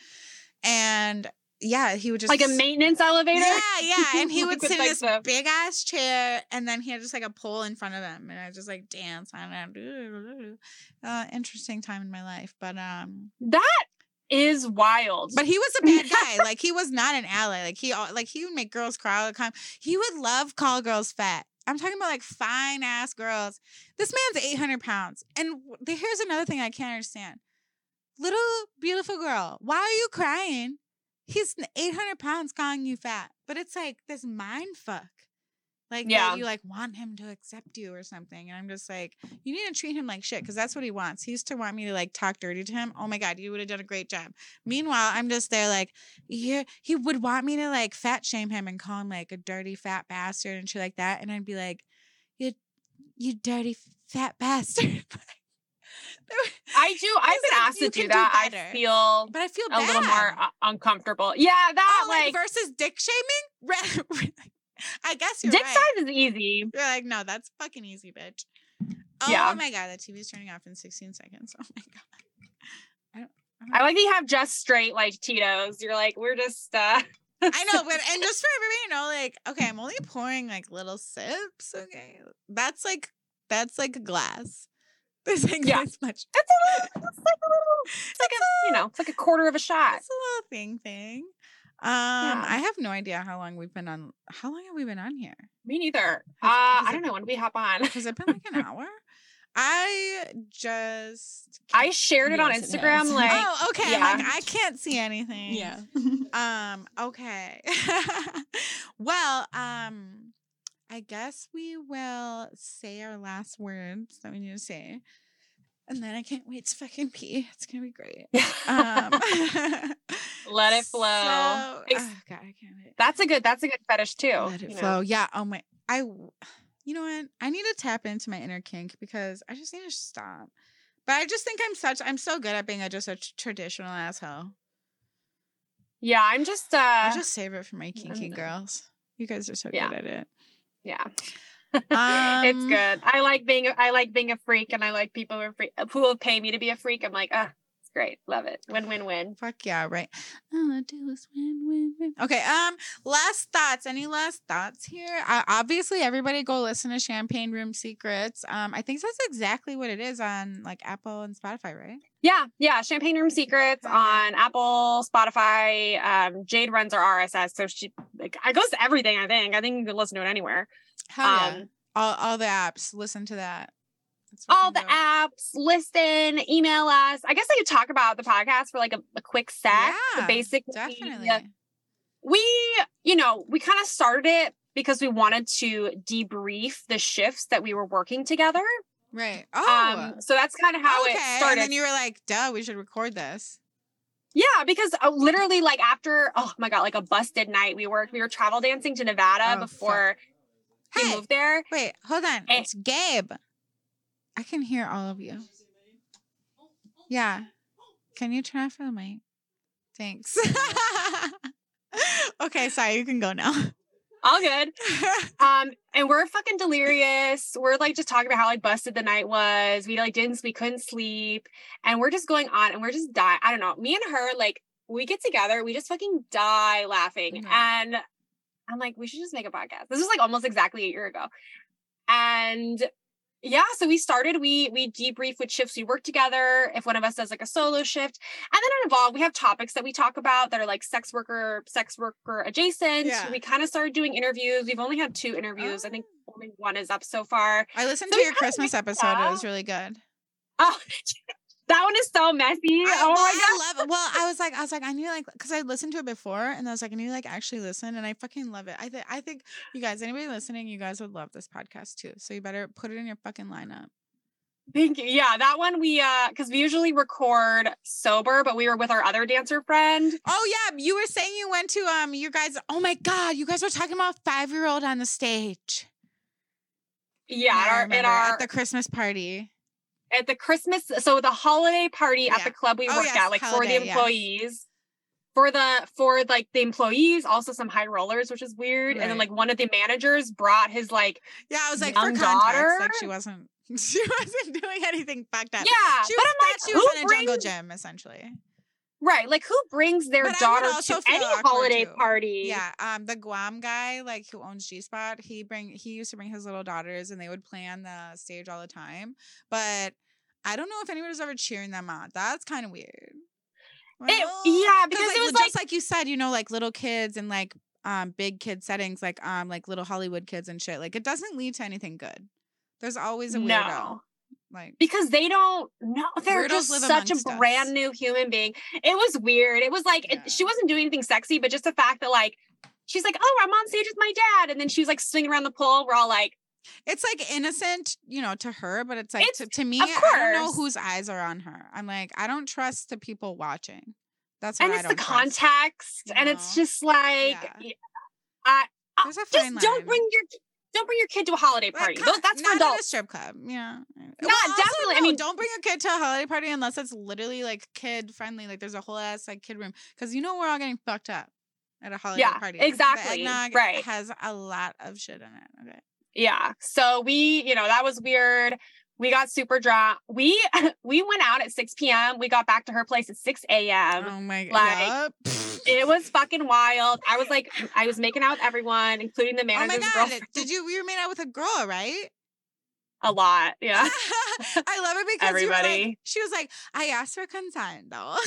And yeah, he would just like a maintenance elevator. Yeah, yeah. And he would Like sit in like, this big ass chair, and then he had just like a pole in front of him, and I just like dance. Uh, interesting time in my life, but um, That is wild. but he was a bad guy. like he was not an ally. Like he like he would make girls cry all the time. He would love call girls fat. I'm talking about like fine ass girls. This man's 800 pounds, and here's another thing I can't understand. Little beautiful girl, why are you crying? He's 800 pounds calling you fat, but it's like this mind fuck. Like Yeah. you like want him to accept you or something. And I'm just like, you need to treat him like shit because that's what he wants. He used to want me to like talk dirty to him. Oh my God, you would have done a great job. Meanwhile, I'm just there like, yeah, he would want me to like fat shame him and call him like a dirty fat bastard and shit like that. And I'd be like, you, you dirty fat bastard. I do. I've been like, asked to do can do that. I feel but I feel a bad. little more uncomfortable. Yeah, that oh, like, like, versus dick shaming. I guess you're dick right. size is easy. You're like, no, that's fucking easy, bitch. Oh Yeah. my god, the TV is turning off in 16 seconds. Oh my god. I like that you have just straight like Tito's. You're like, we're just uh I know, but and just for everybody to know, like, okay, I'm only pouring like little sips. Okay, that's like that's like a glass. Yeah. this much. It's a little, it's like a little, it's like a, you know, it's like a quarter of a shot. It's a little thing thing. Um, I have no idea how long we've been on. How long have we been on here? Me neither. Uh, Has- has I don't know. When we hop on? Has it been like an hour? I just. I shared it on Yes, it Instagram. Like, oh, okay. Yeah. like, I can't see anything. Yeah. Um, okay. well, um, I guess we will say our last words that we need to say. And then I can't wait to fucking pee. It's gonna be great. Um, Let it flow. So, oh God, I can't wait. that's a good. That's a good fetish too. Let it you know? flow. Yeah. Oh my. I. You know what? I need to tap into my inner kink because I just need to stop. But I just think I'm such. I'm so good at being a just a traditional asshole. Yeah, I'm just. uh I'll just save it for my kinky girls. You guys are so Yeah. good at it. Yeah. it's Um, good. I like being a- I like being a freak and I like people who are free, who will pay me to be a freak. I'm like, ah, it's great. Love it. Win win win. Fuck yeah, right. All I do is win, win, win. Okay, um, last thoughts. Any last thoughts here? Uh, obviously, everybody go listen to Champagne Room Secrets. Um, I think that's exactly what it is on like Apple and Spotify, right? Yeah, yeah. Champagne Room Secrets on Apple, Spotify. Um, Jade runs our RSS, so she like I goes to everything. I think. I think you can listen to it anywhere. Hell yeah. Um, All, all the apps. Listen to that. All the dope. apps, listen, email us. I guess I could talk about the podcast for like a, a quick sec. Yeah, basically, Definitely. we, you know, we kind of started it because we wanted to debrief the shifts that we were working together. Right. Oh. Um, so that's kind of how okay. it started. And then you were like, duh, we should record this. yeah, because uh, literally, like after, oh my god, like a busted night, we worked. We were travel dancing to Nevada Oh, before we Hey, moved there. wait, hold on. Eh. It's Gabe. I can hear all of you. Yeah. Can you turn off the mic? Thanks. okay, sorry, you can go now. All good. Um, and we're fucking delirious. We're like just talking about how like busted the night was. We like didn't we couldn't sleep. And we're just going on and we're just dying. I don't know. Me and her, like, we get together, we just fucking die laughing. Mhm. And I'm like, we should just make a podcast. This was like almost exactly a year ago. And yeah, so we started, we we debrief with shifts we work together. If one of us does like a solo shift, and then it evolved. We have topics that we talk about that are like sex worker, sex worker adjacent. Yeah. We kind of started doing interviews. We've only had two interviews. I think oh. only one is up so far. I listened So to your Christmas episode. It was really good. Oh, that one is so messy. I, oh my I god. love it. Well, I was like, I was like, I need to like, cause I listened to it before, and I was like, I need like actually listen, and I fucking love it. I think, I think you guys, anybody listening, you guys would love this podcast too. So you better put it in your fucking lineup. Thank you. Yeah, that one we uh because we usually record sober, but we were with our other dancer friend. Oh yeah, you were saying you went to um, you guys. Oh my god, you guys were talking about five year old on the stage. Yeah, I at our, at our at the Christmas party. At the Christmas, so the holiday party at Yeah. the club we Oh, work yes, at, like for holiday, the yeah. employees. For the for like the employees, also some high rollers, which is weird. And then like one of the managers brought his like Yeah, I was like for context, daughter? like she wasn't, she wasn't doing anything fucked up. yeah, she but was, I'm like, she was in a jungle gym essentially. Right, like who brings their But daughter to any holiday too. party? Yeah, um, the Guam guy, like who owns G Spot, he bring he used to bring his little daughters, and they would play on the stage all the time. But I don't know if was ever cheering them on. That's kind of weird. It- yeah, because like, it was just like you said, you know, like little kids and like um big kid settings, like um like little Hollywood kids and shit. Like it doesn't lead to anything good. There's always a weirdo. No. Like because they don't know they're just such a us. brand new human being it was weird it was like Yeah. it, she wasn't doing anything sexy but just the fact that like she's like oh i'm on stage with my dad and then she was like swinging around the pole we're all like it's like innocent, you know, to her, but it's like It's- to, to me, of I don't know whose eyes are on her. I'm like, I don't trust the people watching. That's what and it's the trust. context and it's just like Yeah. I, I just don't bring your don't bring your kid to a holiday party that's for not at a adults strip club. Yeah. Not definitely, I no, mean- don't bring your kid to a holiday party unless it's literally like kid friendly. Like there's a whole ass like kid room because you know we're all getting fucked up at a holiday Yeah, party. Exactly, right. Has a lot of shit in it. Okay. yeah so we you know that was weird we got super drunk we we went out at 6 p.m we got back to her place at 6 a.m oh my god. like, yup. It was fucking wild. I was like, I was making out with everyone, including the Oh my manager's god! girlfriend. Did you? You were made out with a girl, right? A lot, yeah. I love it because you were like, Everybody. she was like, I asked for consent though.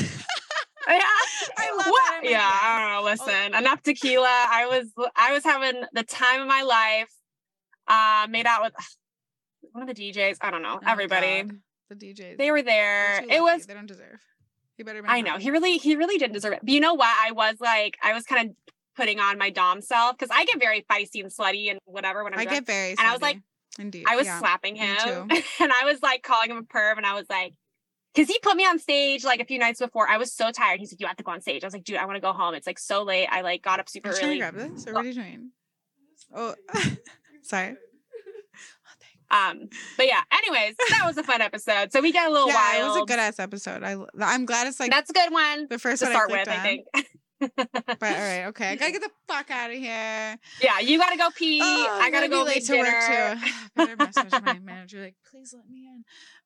yeah. I love What? that. Yeah. I don't know. Listen, enough tequila. I was, I was having the time of my life. Uh, made out with one of the DJs. I don't know. Oh, everybody. God. The DJs. They were there. It was. They don't deserve. He better. Be I know. He really, he really didn't deserve it. But you know what? I was like, I was kind of putting on my dom self because I get very feisty and slutty and whatever when I'm I drunk. get very. And I was like, slutty. Indeed. I was yeah. slapping him and I was like calling him a perv and I was like, because he put me on stage like a few nights before. I was so tired. He's like, you have to go on stage. I was like, dude, I want to go home. It's like so late. I like got up super Are you trying early. to grab this? Or what are you doing? Oh, sorry. Um, but yeah, anyways, that was a fun episode. So we got a little wild. yeah, wild. it was a good ass episode. I I'm glad it's like That's a good one the first to one start I with, clicked I think. But all right, okay, I gotta get the fuck out of here. yeah, you gotta go pee. Oh, I gotta go late to work too. Better message my manager like, please let me in.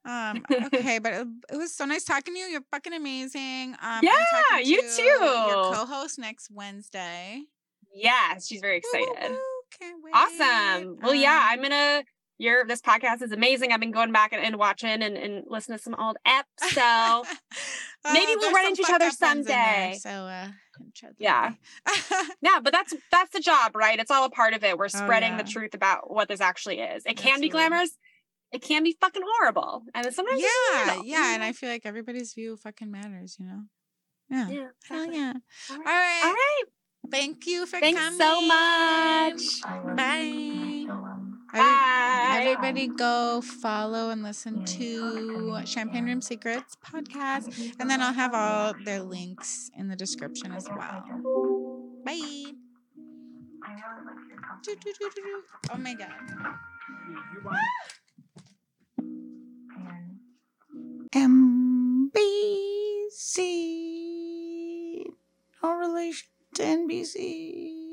Um, okay, but it, it was so nice talking to you. You're fucking amazing. Um, Yeah, you too. Your co-host next Wednesday. Yes, she's very excited. Can't wait. Awesome. Well, yeah, I'm Um, gonna. Your this podcast is amazing. I've been going back and, and watching and, and listening to some old eps. So maybe Uh, we'll run into each other in there, someday. so uh, Yeah. yeah, but that's that's the job, right? It's all a part of it. We're spreading Oh, yeah. the truth about what this actually is. It can be glamorous. It can be fucking horrible, and sometimes it's yeah, yeah, and I feel like everybody's view fucking matters, you know. Yeah. yeah. Exactly. yeah. All All right. right. All right. Thank you for Thanks coming. so much. Bye. Every- Bye. Everybody go follow and listen to Champagne Room Secrets podcast. And then I'll have all their links in the description as well. Bye. Do, do, do, do, do. Oh my god. MBC. No relation to NBC.